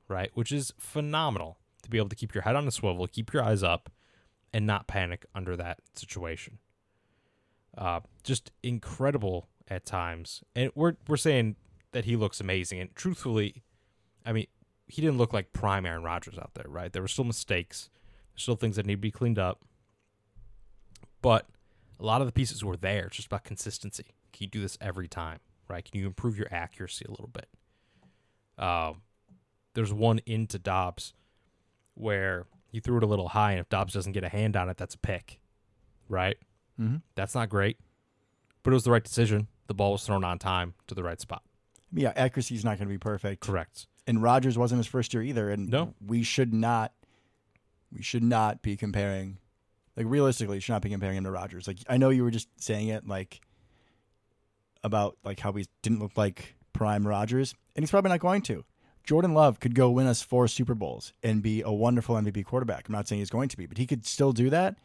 right? Which is phenomenal to be able to keep your head on a swivel, keep your eyes up, and not panic under that situation uh, just incredible at times. And we're we're saying that he looks amazing. And truthfully, I mean, he didn't look like prime Aaron Rodgers out there, right? There were still mistakes, There's still things that need to be cleaned up. But a lot of the pieces were there. It's just about consistency. Can you do this every time, right? Can you improve your accuracy a little bit? Um, there's one into Doubs where he threw it a little high, and if Doubs doesn't get a hand on it, that's a pick, right? Mm-hmm. That's not great, but it was the right decision. The ball was thrown on time to the right spot. Yeah, accuracy is not going to be perfect. Correct. And Rodgers wasn't his first year either. And No. we should not, we should not be comparing. Like realistically, you should not be comparing him to Rodgers. Like I know you were just saying it like about like how he didn't look like prime Rodgers, and he's probably not going to. Jordan Love could go win us four Super Bowls and be a wonderful MVP quarterback. I'm not saying he's going to be, but he could still do that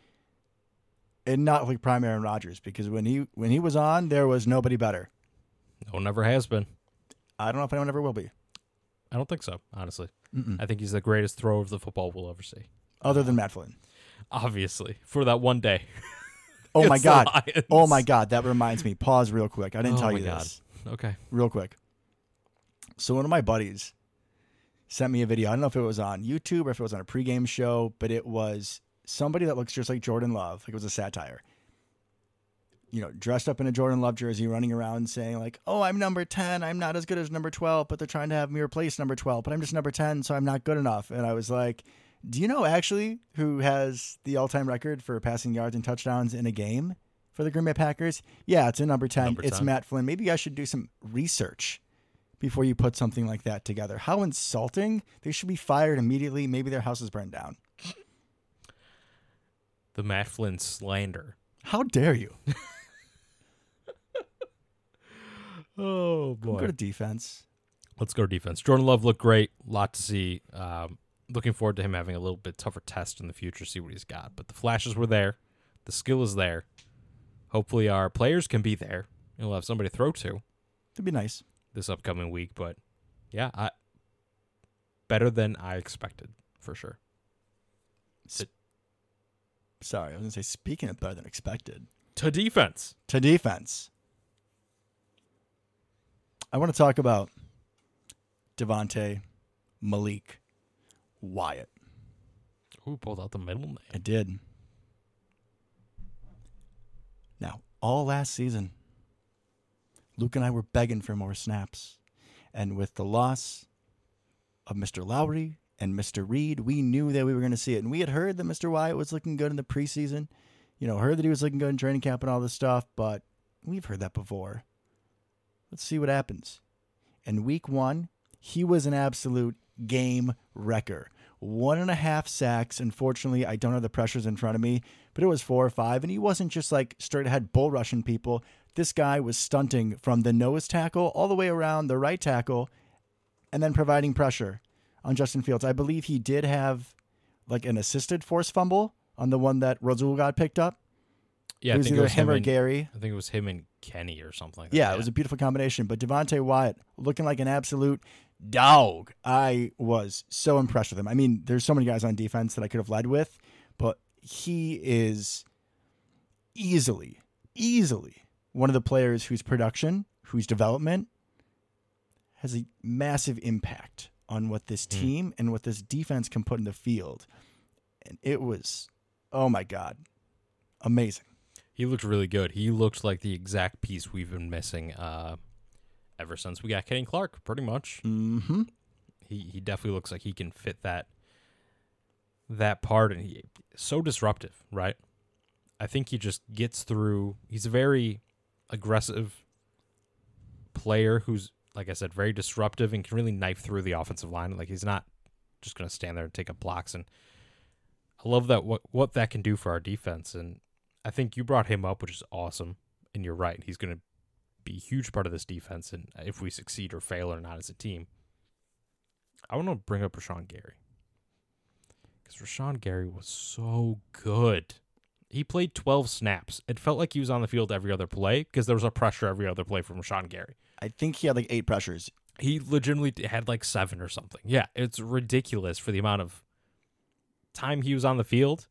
and not like prime Aaron Rodgers because when he when he was on, there was nobody better. No one ever has been. I don't know if anyone ever will be, I don't think so, honestly. Mm-mm. I think he's the greatest thrower of the football we'll ever see. Other than Matt Flynn. Obviously, for that one day. *laughs* Oh my god! Oh my god! That reminds me. Pause real quick. I didn't Oh tell my you God. this. Okay. Real quick. So one of my buddies sent me a video. I don't know if it was on YouTube or if it was on a pregame show, but it was somebody that looks just like Jordan Love. Like it was a satire. You know, dressed up in a Jordan Love jersey, running around saying like, "Oh, I'm number ten. I'm not as good as number twelve, but they're trying to have me replace number twelve, but I'm just number ten, so I'm not good enough." And I was like, "Do you know actually who has the all-time record for passing yards and touchdowns in a game for the Green Bay Packers? Yeah, it's a number ten. Number it's 10. Matt Flynn. Maybe I should do some research." Before you put something like that together, how insulting! They should be fired immediately. Maybe their house is burned down. The Matt Flynn slander. How dare you? *laughs* Oh boy. Go to defense. Let's go to defense. Jordan Love looked great. lot to see. Um, looking forward to him having a little bit tougher test in the future, see what he's got. But the flashes were there. The skill is there. Hopefully, our players can be there. and We'll have somebody to throw to It'd be nice. this upcoming week. But yeah, I, better than I expected for sure. Sorry, I was gonna say speaking of better than expected. To defense. To defense. I want to talk about Devonte, Malik, Wyatt. Who pulled out the middle name? I did. Now, all last season, Luke and I were begging for more snaps. And with the loss of Mr. Lowry and Mr. Reed, we knew that we were going to see it. And we had heard that Mr. Wyatt was looking good in the preseason. You know, heard that he was looking good in training camp and all this stuff, but we've heard that before. Let's see what happens. In week one, he was an absolute game wrecker. One and a half sacks. Unfortunately, I don't have the pressures in front of me, but it was four or five. And he wasn't just like straight ahead bull rushing people. This guy was stunting from the nose tackle all the way around the right tackle and then providing pressure on Justin Fields. I believe he did have like an assisted force fumble on the one that Rasul got picked up. Yeah, it I was think either it was him him or and, Gary. I think it was him and Kenny or something like that. Yeah, it was a beautiful combination. But Devonte Wyatt looking like an absolute dog. I was so impressed with him. I mean, there's so many guys on defense that I could have led with, but he is easily, easily one of the players whose production, whose development has a massive impact on what this Hmm. team and what this defense can put in the field. And it was Oh my god, amazing. He looked really good. He looked like the exact piece we've been missing uh, ever since we got Kenny Clark. Pretty much, Mm-hmm. he he definitely looks like he can fit that that part, and he so disruptive, right? I think he just gets through. He's a very aggressive player who's, like I said, very disruptive and can really knife through the offensive line. Like he's not just going to stand there and take up blocks. And I love that what what that can do for our defense. And I think you brought him up, which is awesome. And you're right; he's going to be a huge part of this defense. And if we succeed or fail or not as a team, I want to bring up Rashan Gary because Rashan Gary was so good. He played 12 snaps. It felt like he was on the field every other play because there was a pressure every other play from Rashan Gary. I think he had like eight pressures. He legitimately had like seven or something. Yeah, it's ridiculous for the amount of time he was on the field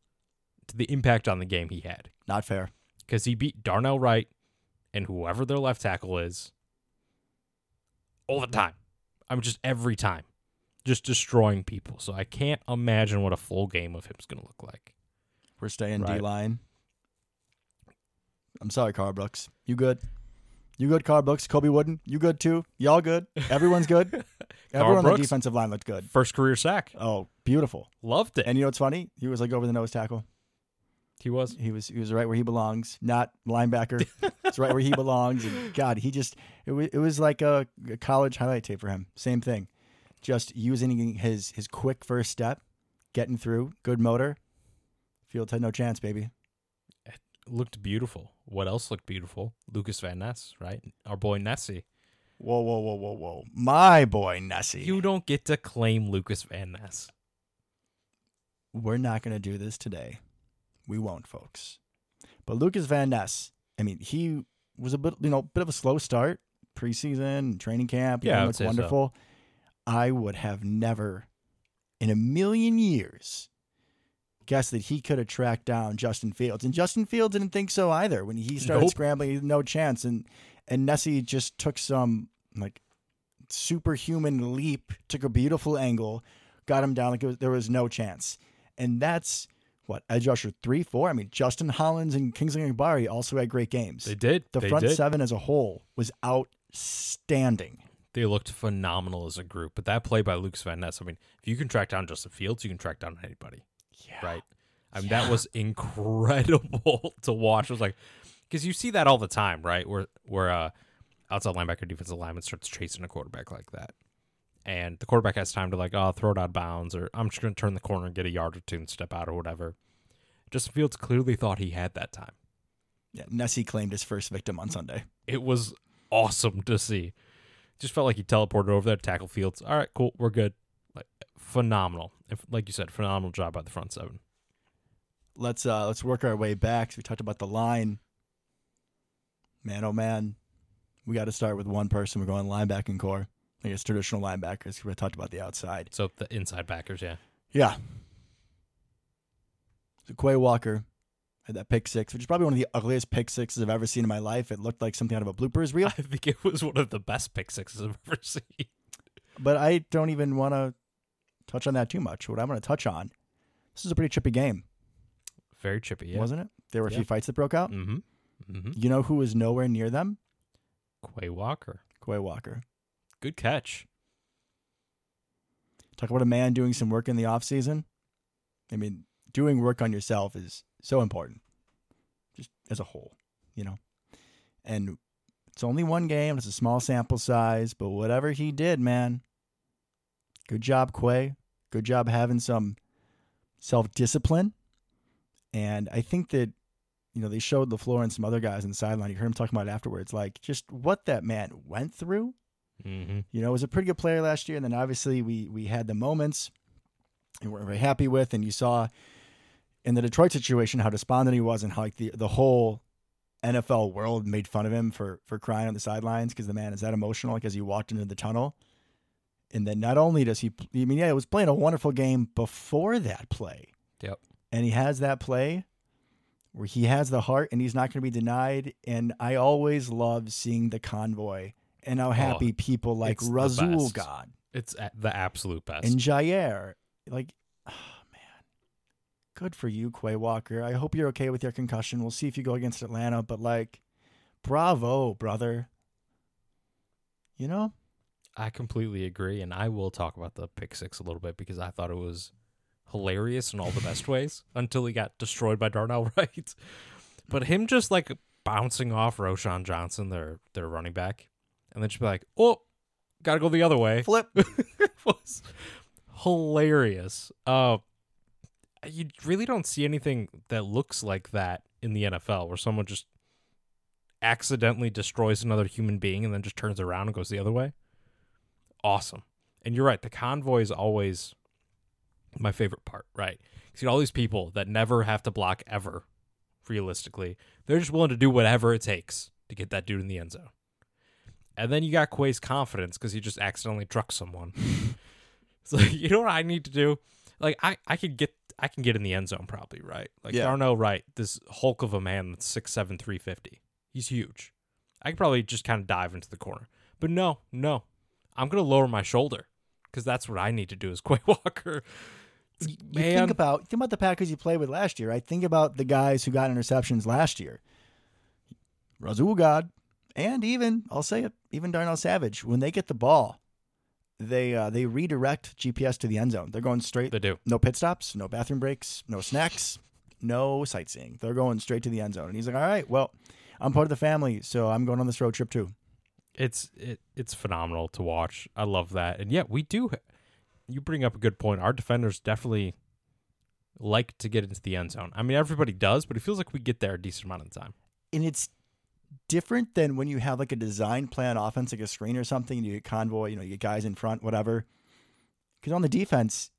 to the impact on the game he had Not fair. because he beat Darnell Wright and whoever their left tackle is all the time. I'm just every time, just destroying people. So I can't imagine what a full game of him is going to look like. We're staying Right. D line. I'm sorry, Karl Brooks. You good? You good, Karl Brooks? Colby Wooden? You good too? Y'all good? Everyone's good? *laughs* Everyone on the defensive line looked good. First career sack, Oh, beautiful. loved it. And you know what's funny? He was like over the nose tackle. He was He was he was right where he belongs, not linebacker. *laughs* it's right where he belongs. And God, he just it was it was like a, a college highlight tape for him. Same thing, just using his his quick first step, getting through, good motor. Fields had no chance, baby. looked beautiful. What else looked beautiful? Lucas Van Ness, right? Our boy Nessie. Whoa, whoa, whoa, whoa, whoa! My boy Nessie. You don't get to claim Lucas Van Ness. We're not going to do this today. We won't, folks. But Lucas Van Ness, I mean, he was a bit, you know, bit of a slow start preseason, training camp. Yeah, it's Yeah, would looked say so. wonderful. I would have never, in a million years, guessed that he could have tracked down Justin Fields, and Justin Fields didn't think so either. When he started Nope. scrambling, no chance, and and Nessie just took some like superhuman leap, took a beautiful angle, got him down like it was, there was no chance. And that's what edge rusher three, four. I mean, Justin Hollins and Kingsley Agbari also had great games. They did. the they front did. seven as a whole was outstanding. They looked phenomenal as a group. But that play by Luke Van Ness, I mean, if you can track down Justin Fields, you can track down anybody, Yeah. right? I mean, that was incredible *laughs* to watch. It was like, because you see that all the time, right? Where where uh, outside linebacker, defensive lineman starts chasing a quarterback like that, and the quarterback has time to like, oh, throw it out of bounds, or I'm just going to turn the corner and get a yard or two and step out or whatever. Justin Fields clearly thought he had that time. Yeah, Nessie claimed his first victim on Sunday. It was awesome to see. Just felt like he teleported over there to tackle Fields. All right, cool, we're good. Like phenomenal. If, like you said, phenomenal job by the front seven. Let's uh let's work our way back. So we talked about the line. Man, oh man, we got to start with one person. We're going linebacking core. I guess traditional linebackers. We talked about the outside. So the inside backers, yeah. Yeah. So Quay Walker had that pick six, which is probably one of the ugliest pick sixes I've ever seen in my life. It looked like something out of a bloopers reel. *laughs* I think it was one of the best pick sixes I've ever *laughs* seen. but I don't even want to touch on that too much. What I'm going to touch on, this is a pretty chippy game, Very chippy, yeah. wasn't it? There were a Yeah. few fights that broke out. Mm-hmm. Mm-hmm. You know who was nowhere near them? Quay Walker. Quay Walker. Good catch. Talk about a man doing some work in the off season. I mean, doing work on yourself is so important, just as a whole, you know. And it's only one game; it's a small sample size. But whatever he did, man, good job, Quay. Good job having some self discipline. And I think that you know they showed LaFleur and some other guys on the sideline. You heard him talking about afterwards, like just what that man went through. Mm-hmm. You know, was a pretty good player last year, and then obviously we we had the moments and we're very happy with, and you saw in the Detroit situation how despondent he was, and how like the the whole NFL world made fun of him for for crying on the sidelines because the man is that emotional, like as he walked into the tunnel. And then not only does he, I mean, yeah, he was playing a wonderful game before that play. Yep. And he has that play where he has the heart and he's not going to be denied. And I always love seeing the convoy and how oh, happy people like Rasul got It's the absolute best. and Jaire. Like, oh man, good for you, Quay Walker. I hope you're okay with your concussion. We'll see if you go against Atlanta, but like, bravo, brother. You know? I completely agree, and I will talk about the pick six a little bit because I thought it was hilarious in all the best *laughs* ways until he got destroyed by Darnell *laughs* Wright. But him just like bouncing off Roschon Johnson, their their running back, and then she'd be like, "Oh, gotta go the other way." *laughs* Flip. was hilarious. Uh, you really don't see anything that looks like that in the NFL, where someone just accidentally destroys another human being and then just turns around and goes the other way. Awesome. And you're right. The convoy is always my favorite part, right? See all these people that never have to block ever, realistically. They're just willing to do whatever it takes to get that dude in the end zone. And then you got Quay's confidence because he just accidentally trucks someone. *laughs* so you know what I need to do? Like I, I could get I can get in the end zone probably, right? Like Yeah. Darnell Wright, this Hulk of a man that's six seven, three fifty. He's huge. I could probably just kind of dive into the corner. But no, no. I'm gonna lower my shoulder because that's what I need to do as *laughs* Quay Walker. You Man, think about think about the Packers you played with last year. I think about the guys who got interceptions last year. Rasul God, and even I'll say it, even Darnell Savage. When they get the ball, they uh, they redirect GPS to the end zone. They're going straight. they do. No pit stops, no bathroom breaks, no snacks, no sightseeing. They're going straight to the end zone. And he's like, "All right, well, I'm part of the family, so I'm going on this road trip too." It's it, it's phenomenal to watch. I love that. And yeah, we do. You bring up a good point. Our defenders definitely like to get into the end zone. I mean, everybody does, but it feels like we get there a decent amount of the time. and it's different than when you have like a design plan offense, like a screen or something, and you get convoy, you know, you get guys in front, whatever. Because on the defense,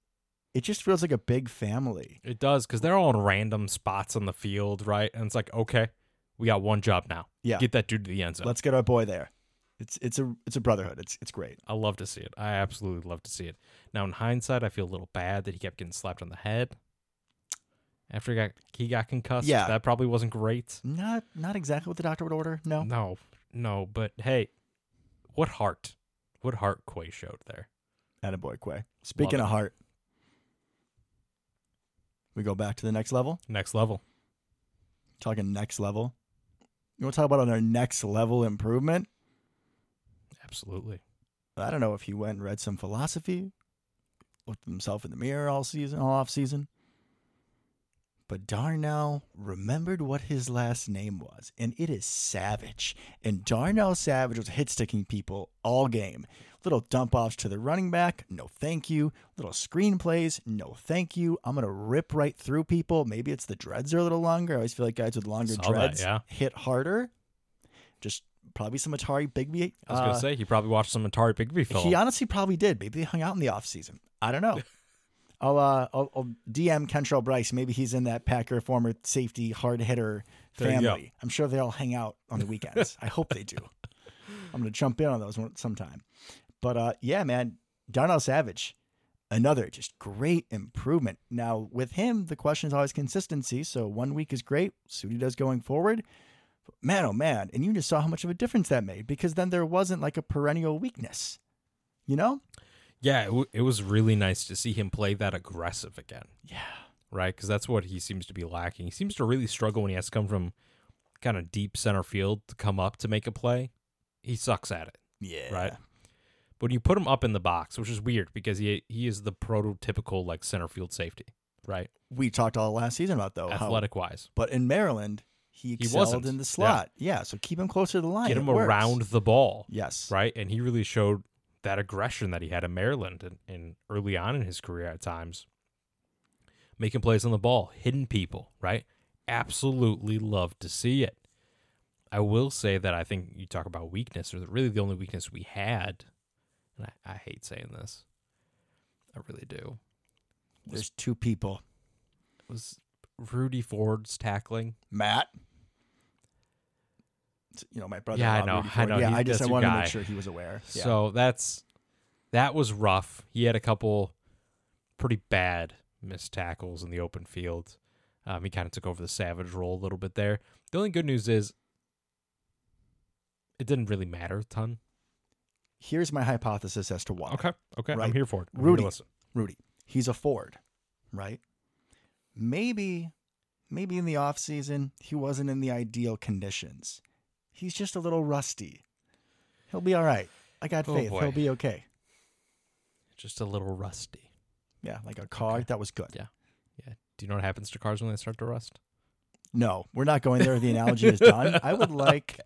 it just feels like a big family. It does because they're all in random spots on the field, right? And it's like, okay, we got one job now. Yeah. get that dude to the end zone. Let's get our boy there. It's it's a it's a brotherhood. It's it's great. I love to see it. I absolutely love to see it. Now, in hindsight, I feel a little bad that he kept getting slapped on the head after he got he got concussed. Yeah. that probably wasn't great. Not not exactly what the doctor would order. No. No, no, but hey, what heart, what heart Quay showed there. Attaboy Quay. Speaking Love of heart, we go back to the next level. Next level. Talking next level. You want to talk about on our next level improvement? Absolutely. I don't know if he went and read some philosophy, looked at himself in the mirror all season, all off season. But Darnell remembered what his last name was, and it is Savage. And Darnell Savage was hit sticking people all game. Little dump offs to the running back, no thank you. Little screenplays, no thank you. I'm gonna rip right through people. Maybe it's the dreads are a little longer. I always feel like guys with longer Saw that, dreads yeah. hit harder. Just probably some Atari Bigby. I was gonna uh, say he probably watched some Atari Bigby film. he honestly probably did. Maybe they hung out in the off season. I don't know. *laughs* I'll, uh, I'll, I'll DM Kentrell Brice. Maybe he's in that Packer former safety hard hitter family. I'm sure they all hang out on the weekends. I hope they do. I'm gonna jump in on those one- sometime. But uh, yeah, man, Darnell Savage, another just great improvement. Now with him, the question is always consistency. So one week is great. See what he does going forward. But man, oh man, and you just saw how much of a difference that made because then there wasn't like a perennial weakness. You know? Yeah, it, w- it was really nice to see him play that aggressive again. Yeah. right? Because that's what he seems to be lacking. He seems to really struggle when he has to come from kind of deep center field to come up to make a play. He sucks at it. Yeah. Right. But when you put him up in the box, which is weird because he he is the prototypical like center field safety, right? We talked all last season about though. how- Athletic wise, but in Maryland, he He excelled wasn't. in the slot. Yeah. So keep him closer to the line. get him around the ball, Yes. right? And he really showed that aggression that he had in Maryland and, and early on in his career at times, making plays on the ball, hitting people, right? Absolutely love to see it. I will say that I think you talk about weakness, or really the only weakness we had, and I, I hate saying this, I really do, There's two people. was Rudy Ford's tackling. Matt. You know, my brother. Yeah, I know, I know. Yeah, He's- I just I wanted to make sure he was aware. Yeah. So that's that was rough. He had a couple pretty bad missed tackles in the open field. Um, he kind of took over the savage role a little bit there. The only good news is it didn't really matter a ton. Here's my hypothesis as to why. Okay, okay, I'm here for it. I'm Rudy. listen. Rudy, he's a Ford, right? maybe, maybe in the off season he wasn't in the ideal conditions. He's just a little rusty. He'll be all right. I got Oh, faith. boy. He'll be okay. Just a little rusty. Yeah, like a car Okay. that was good. Yeah. Yeah. Do you know what happens to cars when they start to rust? No, we're not going there. The *laughs* analogy is done. I would like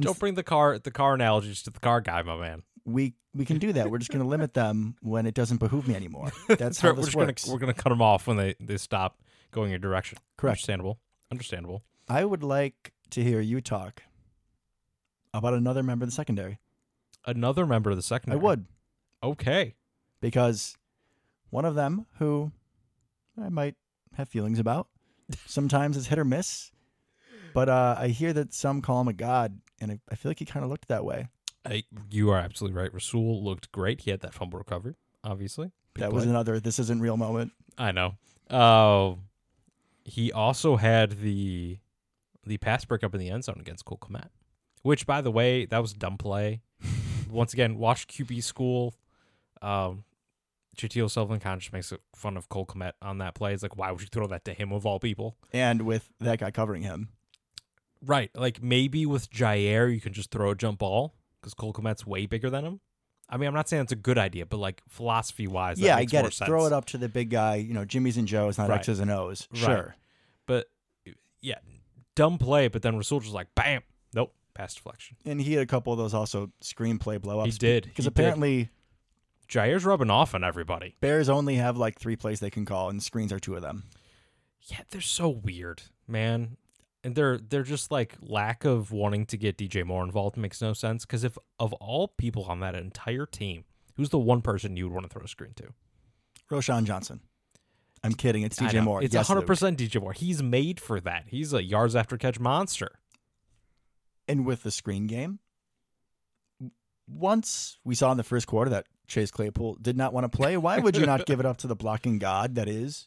Don't bring the car the car analogies to the car guy, my man. we we can do that. We're just going to limit them when it doesn't behoove me anymore. That's how right. *laughs* We're this works. gonna we're gonna cut them off when they they stop going your direction. Correct. Understandable. Understandable. I would like to hear you talk about another member of the secondary. Another member of the second. I would Okay. because one of them who I might have feelings about. Sometimes it's hit or miss, but uh, I hear that some call him a god, and I, I feel like he kind of looked that way. I, you are absolutely right. Rasul looked great. He had that fumble recovery, obviously. Big that was another this isn't real moment. I know. Uh, he also had the the pass breakup in the end zone against Cole Kmet, which, by the way, that was a dumb play. *laughs* Once again, watch QB school. Um, JT O'Sullivan kind of just makes fun of Cole Kmet on that play. It's like, why would you throw that to him of all people? And with that guy covering him, Right. Like maybe with Jaire, you can just throw a jump ball because Cole Kmet's way bigger than him. I mean, I'm not saying it's a good idea, but like philosophy wise, yeah, I get it. Throw it up to the big guy. You know, Jimmy's and Joe's, not Right. X's and O's. Right. Sure. But yeah, dumb play. But then Rasul just like, bam, nope, pass deflection. And he had a couple of those also screenplay blowups. He did. Because He did. apparently Jaire's rubbing off on everybody. Bears only have like three plays they can call, and screens are two of them. Yeah, they're so weird, man. And they're they're just like lack of wanting to get DJ Moore involved makes no sense. Because if of all people on that entire team, who's the one person you would want to throw a screen to? Roschon Johnson. I'm kidding. It's DJ. Moore. It's Yes, hundred Luke. percent DJ Moore. He's made for that. He's a yards after catch monster. And with the screen game, once we saw in the first quarter that Chase Claypool did not want to play, why would you not *laughs* give it up to the blocking god that is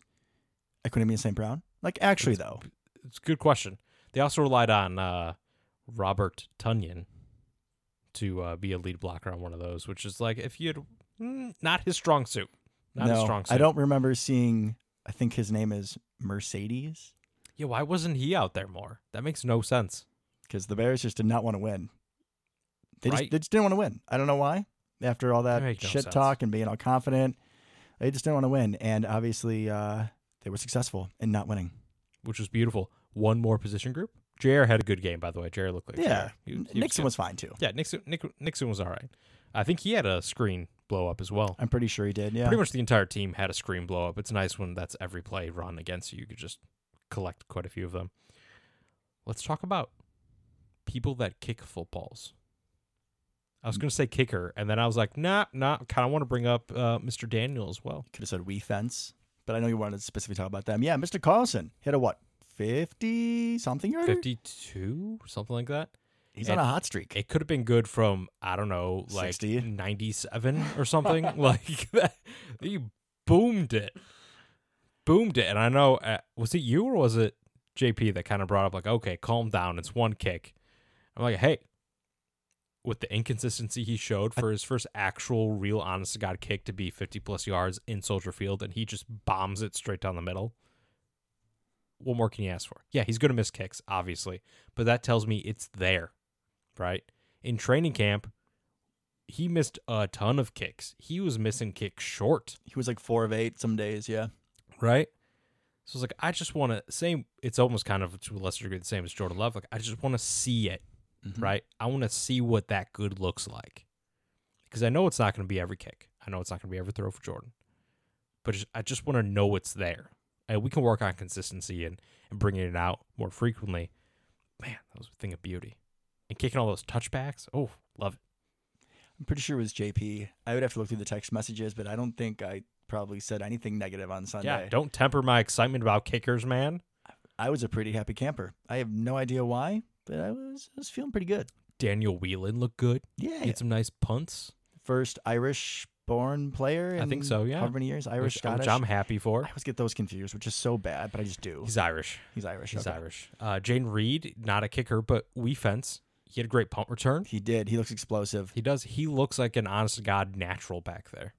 Equanimeous St. Brown? Like, actually, though, It's a good question. They also relied on uh, Robert Tonyan to uh, be a lead blocker on one of those, which is like if you had mm, not his strong suit, not his no, strong suit. I don't remember seeing. I think his name is Marcedes Yeah, why wasn't he out there more? That makes no sense. because the Bears just did not want to win. They just Right. they just didn't want to win. I don't know why. After all that That make no shit talk and being all confident, they just didn't want to win. And obviously, uh, they were successful in not winning. which was beautiful. One more position group. JR had a good game, by the way. JR looked like Yeah, He- he Nixon good. was fine too. Yeah, Nixon. Nick, Nixon was all right. I think he had a screen blow up as well. I'm pretty sure he did. Yeah. Pretty much the entire team had a screen blow up. It's nice when that's every play run against you. You could just collect quite a few of them. Let's talk about people that kick footballs. I was going to say kicker, and then I was like, nah, nah. Kind of want to bring up uh, Mr. Daniel as well. Could have said we fence, but I know you wanted to specifically talk about them. Yeah, Mr. Carlson hit a what? 50 something yarder? 52, something like that. He's on a hot streak. It could have been good from I don't know, like 60? 97 or *laughs* something. *laughs* like that. He boomed it, boomed it. And I know, uh, was it you or was it JP that kind of brought up like, okay, calm down. It's one kick. I'm like, hey, with the inconsistency he showed for his first actual, real, honest to God kick to be 50 plus yards in Soldier Field, and he just bombs it straight down the middle. What more can you ask for? Yeah, he's going to miss kicks, obviously, but that tells me it's there, right? In training camp, he missed a ton of kicks. He was missing kicks short, He was like four of eight some days. Yeah. right? So it's like I just want to same. It's almost kind of to a lesser degree the same as Jordan Love. Like I just want to see it, Mhm. right? I want to see what that good looks like, because I know it's not going to be every kick. I know it's not going to be every throw for Jordan, but just, I just want to know it's there, and we can work on consistency and and bringing it out more frequently. Man, that was a thing of beauty, and kicking all those touchbacks. Oh, love it. I'm pretty sure it was JP. I would have to look through the text messages, but I don't think I probably said anything negative on Sunday. Yeah, don't temper my excitement about kickers, man. I was a pretty happy camper. I have no idea why, but I was I was feeling pretty good. Daniel Whelan looked good. Yeah. He had some nice punts. First Irish born player in I think so, yeah. how many years. Irish, which, Scottish. which I'm happy for. I always get those confused, which is so bad, but I just do. He's Irish. He's Irish. He's okay. Irish. Uh, Jayden Reed, not a kicker, but we fence. He had a great punt return. He did. He looks explosive. He does. He looks like an honest to God natural back there.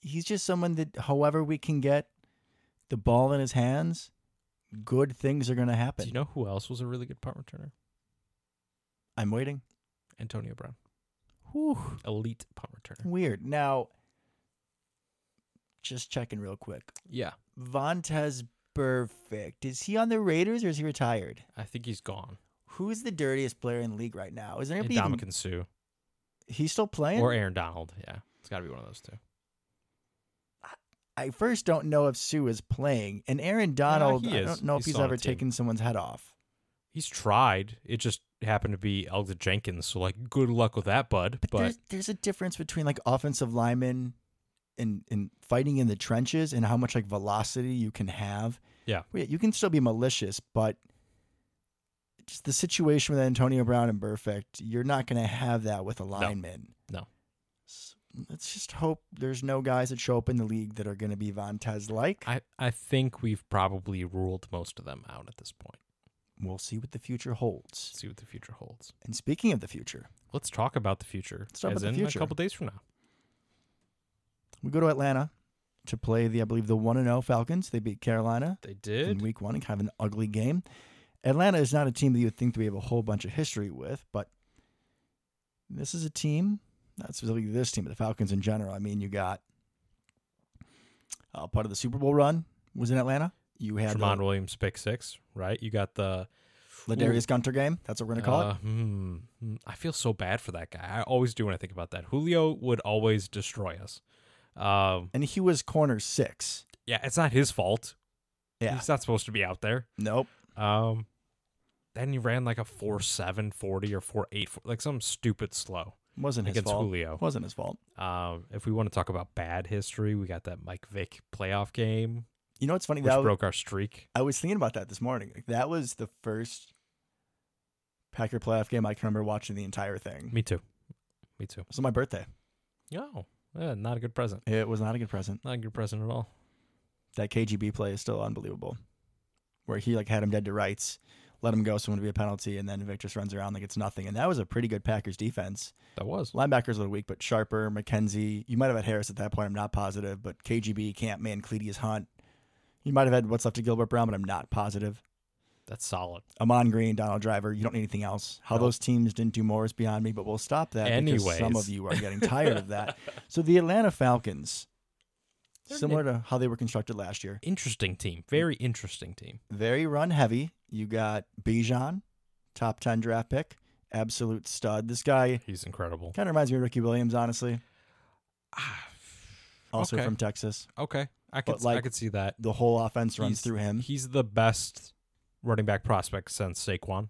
He's just someone that, however we can get the ball in his hands, good things are going to Do happen. you know who else was a really good punt returner? I'm waiting. Antonio Brown, Whew, elite punt returner. weird. Now, just checking real quick. Yeah, Vontez Perfect. Is he on the Raiders or is he retired? I think he's gone. Who's the dirtiest player in the league right now? Is there anybody? even- Ndamukong Suh he's still playing? or Aaron Donald. Yeah, it's got to be one of those two. I first don't know if Suh is playing, and Aaron Donald. he I don't know if He's he's still on ever taken someone's head off. He's tried. It just happened to be Elgton Jenkins. So like, good luck with that, bud. But, But, there's there's a difference between like offensive linemen and and fighting in the trenches and how much like velocity you can have. Yeah. You can still be malicious, but the situation with Antonio Brown and Burfict, you're not going to have that with a lineman. No. S- Let's just hope there's no guys that show up in the league that are going to be Vontaze like. I I think we've probably ruled most of them out at this point. We'll see what the future holds. See what the future holds. And speaking of the future, Let's talk about the future. Let's talk as about the in future. a couple days from now. we go to Atlanta to play the I believe the 1 and 0 Falcons. They beat Carolina. They did. in week one and kind of an ugly game. Atlanta is not a team that you would think that we have a whole bunch of history with, but this is a team, not specifically this team, but the Falcons in general. I mean, you got uh, part of the Super Bowl run was in Atlanta. You had Tramon the Williams pick six, right? You got the LaDarius Gunter game. That's what we're going to call uh, it. hmm, hmm, I feel so bad for that guy. I always do when I think about that. Julio would always destroy us. Um, And he was corner six. yeah, it's not his fault. Yeah. He's not supposed to be out there. Nope. Um, then he ran like a four seven forty or four eight, like some stupid slow Wasn't his against fault. Julio. Wasn't his fault. Um, if we want to talk about bad history, we got that Mike Vick playoff game, You know what's funny? which That, broke our streak. I was thinking about that this morning. Like, that was the first Packer playoff game I can remember watching the entire thing. Me too. Me too. It was my birthday. Oh, yeah, not a good present. It was not a good present. Not a good present at all. That KGB play is still unbelievable. Where he like had him dead to rights, let him go, so it would be a penalty, and then Vick just runs around like it's nothing. And that was a pretty good Packers defense. That was. Linebackers a little weak, but Sharper, McKenzie, you might have had Harris at that point. I'm not positive, but KGB, Camp Man, Cletidus Hunt. You might have had what's left of Gilbert Brown, but I'm not positive. That's solid. Ahman Green, Donald Driver. You don't need anything else. How No. those teams didn't do more is beyond me, but we'll stop that because some of you are getting tired of that. *laughs* So the Atlanta Falcons, They're similar to how they were constructed last year, Interesting team. Very interesting team. very run heavy. You got Bijan, top 10 draft pick, absolute stud. This guy He's incredible. kind of reminds me of Ricky Williams, honestly, Ah, also Okay. from Texas. okay, I could like, I could see that. The whole offense runs He's- through him. He's the best running back prospect since Saquon,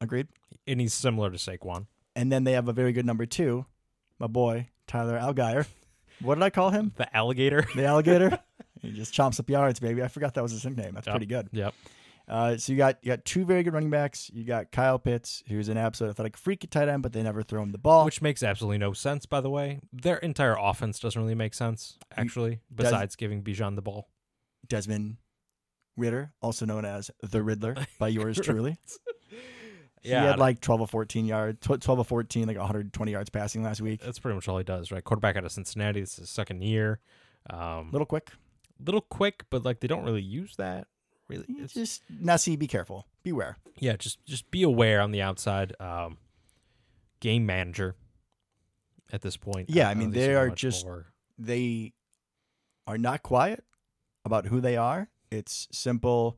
Agreed. and he's similar to Saquon. And then they have a very good number two, my boy, Tyler Allgeier. What did I call him? The alligator. *laughs* The alligator? *laughs* he just chomps up yards, baby. I forgot that was his nickname. That's Yep. pretty good. yep. Uh, so you got you got two very good running backs. You got Kyle Pitts, who's an absolute athletic freak at tight end, but they never throw him the ball. Which makes absolutely no sense, by the way. Their entire offense doesn't really make sense, actually, besides giving Bijan the ball. Desmond Ridder, also known as the Riddler by *laughs* yours truly. He had like 12 or 14 yards, 12 or 14, like 120 yards passing last week. that's pretty much all he does, right? Quarterback out of Cincinnati. This is his second year. Um, Little quick. little quick, but like they don't really use that. Really, it's, Just Nessie, be careful. Beware. yeah, just just be aware on the outside. Um, game manager at this point. Yeah, don't I mean, they are just- more. They are not quiet about who they are. It's simple.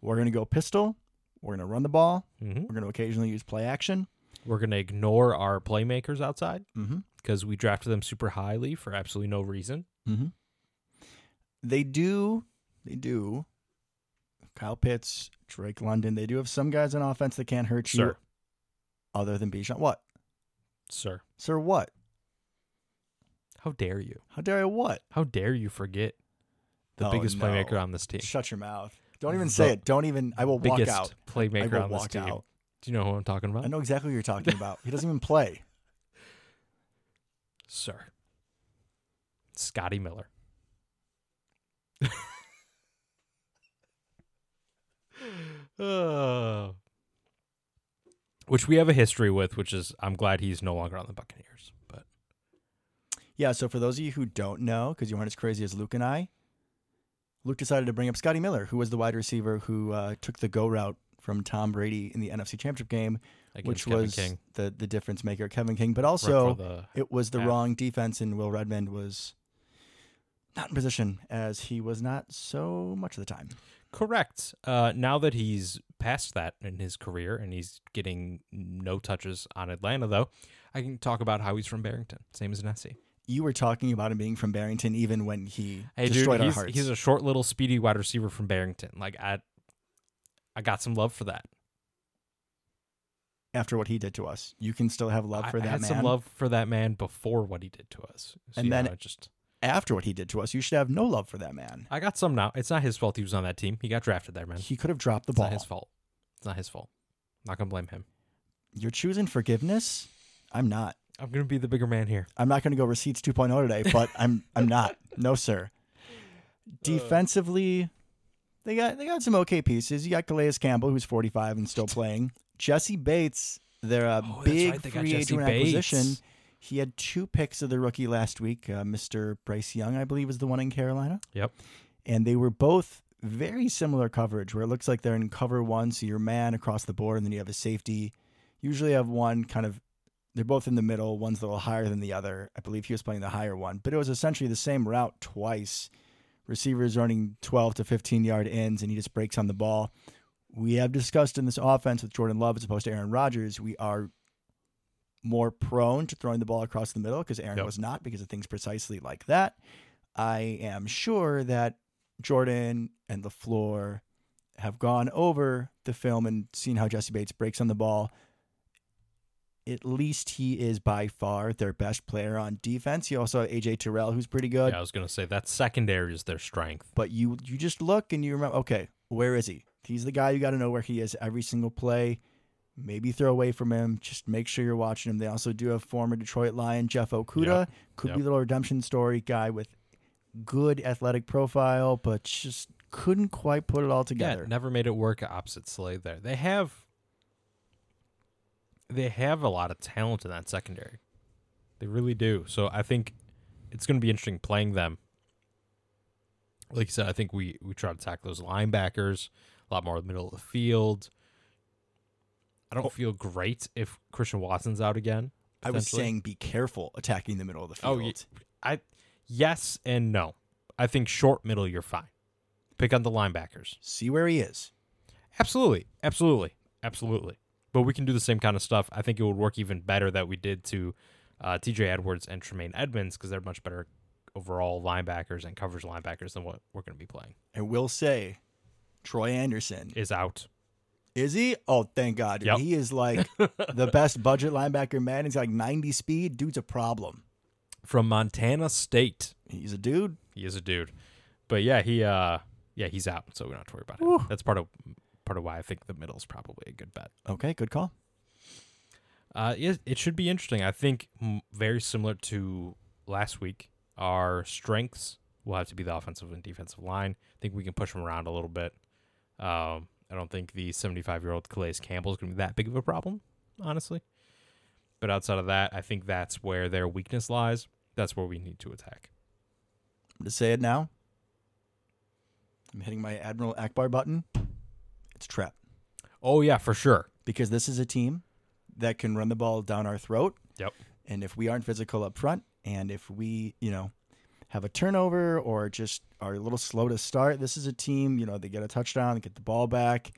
We're going to go pistol. We're going to run the ball. Mhm. We're going to occasionally use play action. We're gonna ignore our playmakers outside Mm-hmm. because we drafted them super highly for absolutely no reason. Mm-hmm. They do. They do. Kyle Pitts, Drake London. They do have some guys on offense that can't hurt you. Sir. Other than Bijan. What? Sir, Sir, what? how dare you? How dare I what? How dare you forget the Oh, biggest no. playmaker on this team? Shut your mouth. Don't even say it. Don't even. I will walk biggest out. I playmaker will on this walk team. out. Do you know who I'm talking about? I know exactly what you're talking about. He doesn't even play. *laughs* Sir. Scotty Miller. Uh, *laughs* which we have a history with, which is I'm glad he's no longer on the Buccaneers. But Yeah. So for those of you who don't know, because you aren't as crazy as Luke and I, Luke decided to bring up Scotty Miller, who was the wide receiver who uh, took the go route from Tom Brady in the NFC Championship game, Against which Kevin was King. the the difference maker, Kevin King. But also, the- it was the wrong defense, and Will Redmond was not in position as he was not so much of the time. Correct. Uh, now that he's past that in his career and he's getting no touches on Atlanta, though, I can talk about how he's from Barrington, same as Nessie. You were talking about him being from Barrington even when he Hey, destroyed dude, our he's, hearts. he's a short, little, speedy wide receiver from Barrington. Like I, I got some love for that. after what he did to us. You can still have love I- for I that had man. some love for that man before what he did to us. So, And then- I just After what he did to us, you should have no love for that man. I got some now. It's not his fault he was on that team. He got drafted there, man. He could have dropped the ball. It's ball. not his fault. It's not his fault. not gonna blame him. You're choosing forgiveness. I'm not. I'm gonna be the bigger man here. I'm not going to go receipts 2.0 today, but *laughs* I'm I'm not. No sir. Defensively, they got they got some okay pieces. You got Calais Campbell, who's 45 and still playing. Jessie Bates, they're a Oh, big right, they free agent acquisition. He had two picks of the rookie last week. Uh, Mr. Bryce Young, I believe, is the one in Carolina. Yep. and they were both very similar coverage where it looks like they're in cover one so you're man across the board and then you have a safety usually have one kind of they're both in the middle. One's a little higher than the other. I believe he was playing the higher one but it was essentially the same route twice. Receivers running 12 to 15 yard ends and he just breaks on the ball. We have discussed in this offense with jordan love as opposed to aaron rodgers we are more prone to throwing the ball across the middle because aaron Yep. was not because of things precisely like that. I am sure that Jordan and LaFleur have gone over the film and seen how Jessie Bates breaks on the ball. At least he is by far their best player on defense. You also have AJ Terrell, who's pretty good. yeah, I was gonna say that secondary is their strength. But you you just look and you remember, okay, where is he? He's the guy you got to know where he is every single play. Maybe throw away from him. Just make sure you're watching him. They also do have former Detroit Lion Jeff Okudah. Yep. Could Yep. be a little redemption story guy with good athletic profile, but just couldn't quite put it all together. Yeah, never made it work opposite Slade there. They have they have a lot of talent in that secondary. They really do. So I think it's going to be interesting playing them. Like you said, I think we we try to attack those linebackers a lot more in the middle of the field. I don't Oh. feel great if Christian Watson's out again. I was saying be careful attacking the middle of the Oh, field. ye- I yes and no. I think short middle you're fine. Pick on the linebackers. See where he is. Absolutely. Absolutely. Absolutely. But we can do the same kind of stuff. I think it would work even better that we did to uh, TJ Edwards and Tremaine Edmunds because they're much better overall linebackers and coverage linebackers than what we're going to be playing. I will say, Troy Anderson Is out. is he? Oh, thank God! Yep. He is like *laughs* the best budget linebacker. Man, he's like 90 speed. Dude's a problem. From Montana State. He's a dude. He is a dude. But yeah, he uh yeah, he's out, so we don't have to worry about it. That's part of part of why I think the middle is probably a good bet. Okay, good call. Uh, it, it should be interesting. I think m- very similar to last week. Our strengths will have to be the offensive and defensive line. I think we can push them around a little bit. Um, I don't think the 75 year old Calais Campbell is going to be that big of a problem, honestly. But outside of that, I think that's where their weakness lies. That's where we need to attack. I'm to say it now. I'm hitting my Admiral Ackbar button. It's trap Oh yeah, for sure. because this is a team that can run the ball down our throat. Yep. And if we aren't physical up front, and if we, you know, have a turnover or just are a little slow to start, this is a team, you know, they get a touchdown, they get the ball back,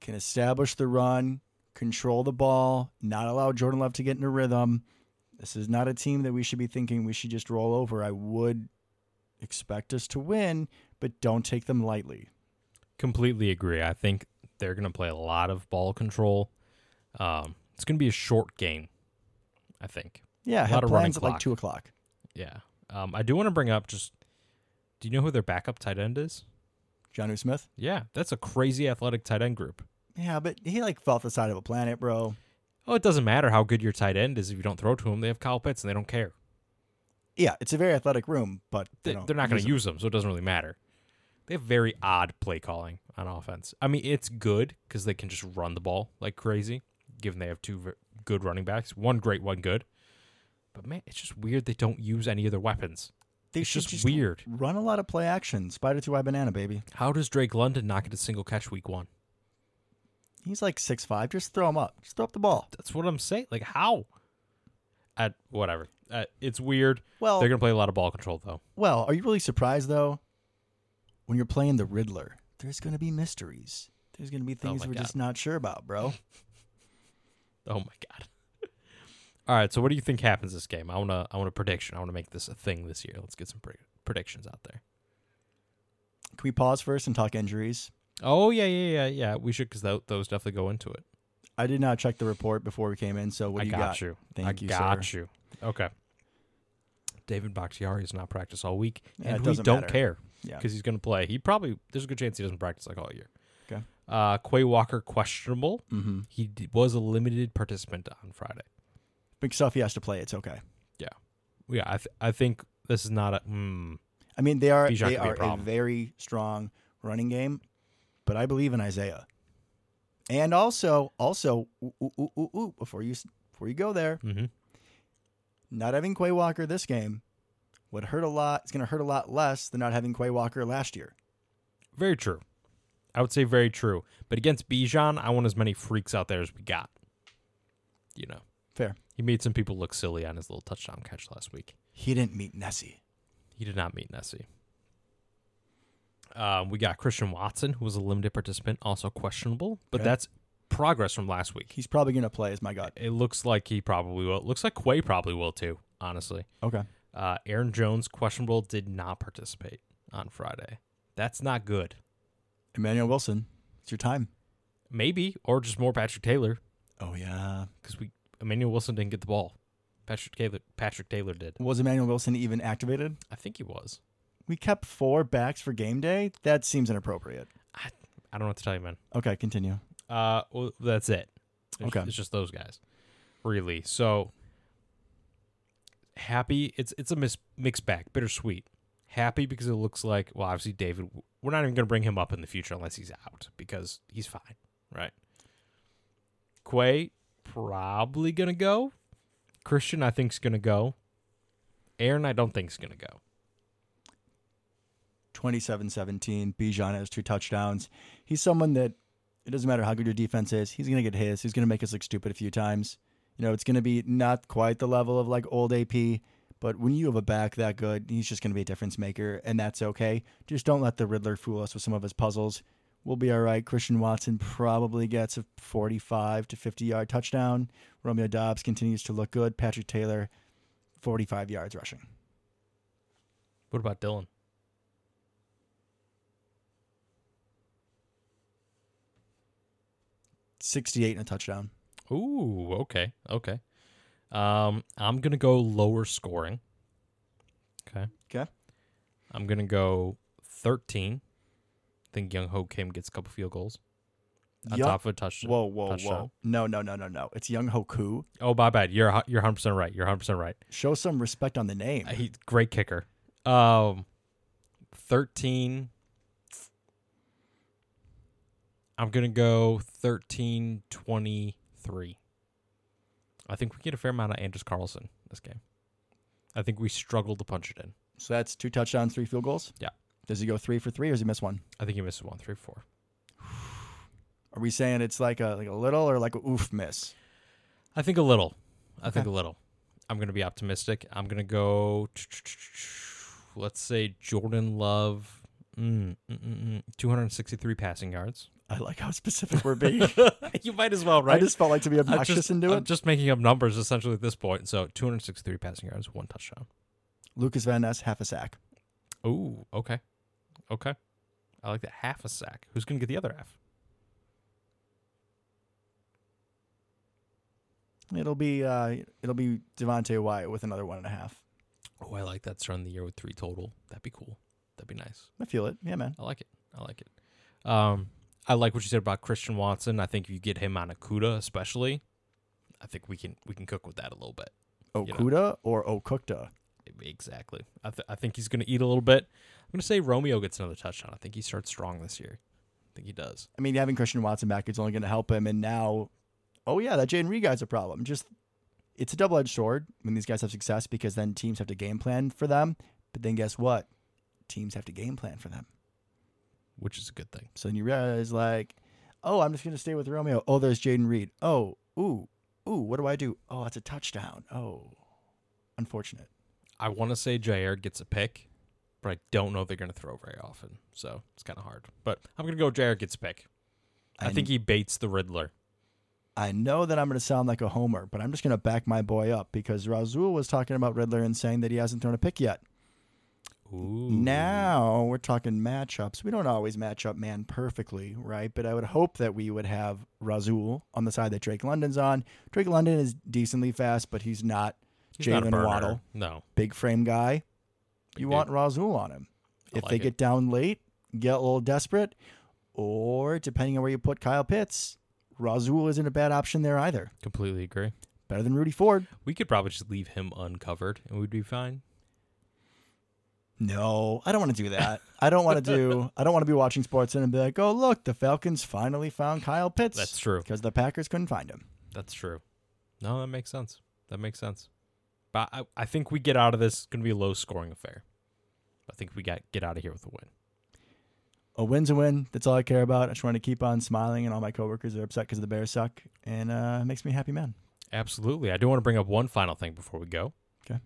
can establish the run, control the ball, not allow Jordan Love to get in a rhythm. This is not a team that we should be thinking we should just roll over. I would expect us to win, but don't take them lightly. Completely agree. I think they're going to play a lot of ball control. Um, it's going to be a short game. I think. Yeah, a lot of running plans at like two o'clock. Yeah. Um, I do want to bring up just. Do you know who their backup tight end is? Jonnu Smith. Yeah, that's a crazy athletic tight end group. Yeah, but he like fell off the side of a planet, bro. Oh, it doesn't matter how good your tight end is if you don't throw to him. They have Kyle Pitts and they don't care. Yeah, it's a very athletic room, but They, they're not going to use them, so it doesn't really matter. They have very odd play calling on offense. I mean, it's good because they can just run the ball like crazy, given they have two ver- good running backs, one great, one good. But man, it's just weird they don't use any other weapons. They It's should just weird. Run a lot of play action. Spider two eye banana, baby. How does Drake London not get a single catch week one? He's like six five. Just throw him up. Just throw up the ball. That's what I'm saying. Like how? At whatever. Uh, it's weird. Well, They're gonna play a lot of ball control though. well, are you really surprised though? When you're playing the Riddler, there's gonna be mysteries. There's gonna be oh things my we're God. just not sure about, bro. *laughs* *laughs* Oh my god. *laughs* All right. So what do you think happens this game? I wanna I want a prediction. I want to make this a thing this year. Let's get some pre- predictions out there. Can we pause first and talk injuries? Oh yeah yeah yeah yeah. We should because th- those definitely go into it. I did not check the report before we came in. So what I do you got, got? you. Thank you. I you, got sir. you. Okay. David Bakhtiari has not practiced all week, Yeah, and we don't matter. care Yeah. because he's going to play. He probably there's a good chance he doesn't practice like all year. Okay. Uh, Quay Walker questionable. Mm-hmm. He d- was a limited participant on Friday. Big stuff. He has to play. It's okay. Yeah, Yeah. I th- I think this is not a. Hmm. I mean, they are Bijan they could be a are a, problem. very strong running game, but I believe in Isaiah. And also, also, ooh, ooh, ooh, ooh, ooh, before you s- before you go there, hmm not having Quay Walker this game would hurt a lot. It's going to hurt a lot less than not having Quay Walker last year. Very true. I would say very true. But against Bijan, I want as many freaks out there as we got. You know, Fair. he made some people look silly on his little touchdown catch last week. He didn't meet Nessie. He did not meet Nessie. Um, we got Christian Watson, who was a limited participant, also questionable, but Okay. that's progress from last week. He's probably going to play. Is my gut. It looks like he probably will. It looks like Quay probably will too, honestly. Okay. Uh, Aaron Jones, questionable, did not participate on Friday. That's not good. Emmanuel Wilson, it's your time. Maybe, or just more Patrick Taylor, Oh yeah. because we Emmanuel Wilson didn't get the ball. Patrick Taylor, Patrick Taylor did. Was Emmanuel Wilson even activated? I think he was. We kept four backs for game day. That seems inappropriate. I I don't know what to tell you, man. Okay, continue. Uh, well, that's it. It's, Okay. it's just those guys, really. So happy. It's it's a mis- mixed bag, bittersweet. Happy because it looks like well, obviously David. We're not even going to bring him up in the future unless he's out because he's fine, right? Quay probably going to go. Christian, I think's going to go. Aaron, I don't think is going to go. 27-17. Bijan has two touchdowns. He's someone that it doesn't matter how good your defense is. He's going to get his. He's going to make us look stupid a few times. You know, it's going to be not quite the level of like old AP, but when you have a back that good, he's just going to be a difference maker, and that's okay. Just don't let the Riddler fool us with some of his puzzles. We'll be all right. Christian Watson probably gets a 45 to 50 yard touchdown. Romeo Doubs continues to look good. Patrick Taylor, 45 yards rushing. What about Dylan? Sixty-eight and a touchdown. Ooh, okay, okay. Um, I'm gonna go lower scoring. Okay. Okay. I'm gonna go 13. I think Young Ho Kim gets a couple field goals on top of a touchdown. Whoa, whoa, touchdown. whoa! No, no, no, no, no! It's Younghoe Koo. Oh, my bad. You're you're 100 percent right. You're 100 percent right. Show some respect on the name. Uh, He great kicker. Um, 13. I'm gonna go 13 23. I think we get a fair amount of Anders Carlson this game. I think we struggled to punch it in. So that's two touchdowns, three field goals. Yeah. Does he go three for three, or does he miss one? I think he misses one, three, four. Are we saying it's like a like a little or like a oof miss? I think a little. I think a little. I'm gonna be optimistic. I'm gonna go. *tsk* Let's say Jordan Love, mm, mm, mm, mm, 263 passing yards. I like how specific we're being. *laughs* you might as well, I just felt like to be obnoxious just, and do I'm it. just making up numbers essentially at this point. So 263 passing yards, one touchdown. Lucas Van Ness half a sack. Ooh, okay, okay. I like that half a sack. Who's gonna get the other half? It'll be uh it'll be Devonte Wyatt with another one and a half. Oh, I like that starting the year with three total. That'd be cool. That'd be nice. I feel it. Yeah, man. I like it. I like it. Um, I like what you said about Christian Watson. I think if you get him on Okudah, especially, I think we can we can cook with that a little bit. Oh, you know. Okudah or oh Okukta? Exactly. I th- I think he's going to eat a little bit. I'm going to say Romeo gets another touchdown. I think he starts strong this year. I think he does. I mean, having Christian Watson back is only going to help him. And now, oh yeah, that Jayden Reed guy's a problem. Just it's a double edged sword when these guys have success because then teams have to game plan for them. But then guess what? Teams have to game plan for them. Which is a good thing. So then you realize, like, oh, I'm just going to stay with Romeo. Oh, there's Jayden Reed. Oh, ooh, ooh, what do I do? Oh, that's a touchdown. Oh, unfortunate. I want to say Jaire gets a pick, but I don't know if they're going to throw very often. So it's kind of hard. But I'm going to go Jaire gets a pick. I, think he baits the Riddler. I know that I'm going to sound like a homer, but I'm just going to back my boy up because Rasul was talking about Riddler and saying that he hasn't thrown a pick yet. Ooh. Now we're talking matchups. We don't always match up man perfectly, right? But I would hope that we would have Rasul on the side that Drake London's on. Drake London is decently fast, but he's not Jaylen. Waddle. No. big frame guy. You want Rasul on him. I If like they it. get down late, get a little desperate, or depending on where you put Kyle Pitts, Rasul isn't a bad option there either. Completely agree. Better than Rudy Ford. We could probably just leave him uncovered and we'd be fine. No, I don't want to do that. I don't want to do. *laughs* I don't want to be watching sports and be like, "Oh, look, the Falcons finally found Kyle Pitts." That's true. because the Packers couldn't find him. That's true. No, that makes sense. That makes sense. But I, I think we get out of this. Going to be a low scoring affair. I think we got get out of here with a win. A win's a win. That's all I care about. I just want to keep on smiling, and all my coworkers are upset because the Bears suck, and uh, it makes me a happy man. Absolutely. I do want to bring up one final thing before we go. Okay.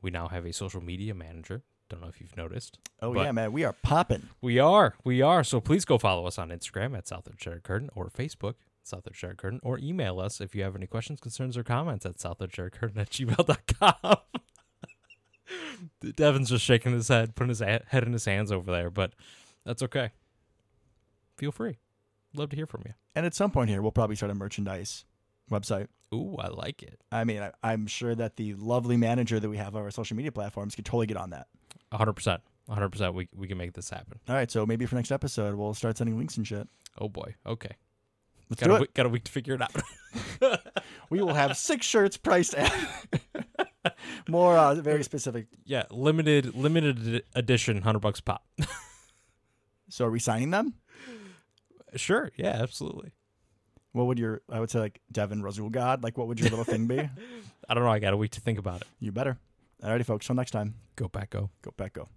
We now have a social media manager. Don't know if you've noticed. Oh yeah, man, we are popping. We are. We are. So please go follow us on Instagram at Southern Cheddar Curtain or Facebook, Southern Cheddar Curtain, or email us if you have any questions, concerns, or comments at Southern Cheddar Curtain at gmail.com. *laughs* Devin's just shaking his head, putting his a- head in his hands over there, but that's okay. Feel free. Love to hear from you. And at some point here, we'll probably start a merchandise website. Ooh, I like it. I mean, I, I'm sure that the lovely manager that we have on our social media platforms could totally get on that. 100%. 100%. We, we can make this happen. All right, so maybe for next episode, we'll start sending links and shit. Oh, boy. Okay. Let's Got do a, it. week, got a week to figure it out. *laughs* We will have six shirts priced at *laughs* more uh, very specific. yeah, limited limited edition, 100 bucks pop. *laughs* So are we signing them? Sure. Yeah, absolutely. What would your, I would say like Devin Rasul God, like what would your little thing be? I don't know. I got a week to think about it. You better. Alrighty, folks. Till next time. Go back, go. Go back, go.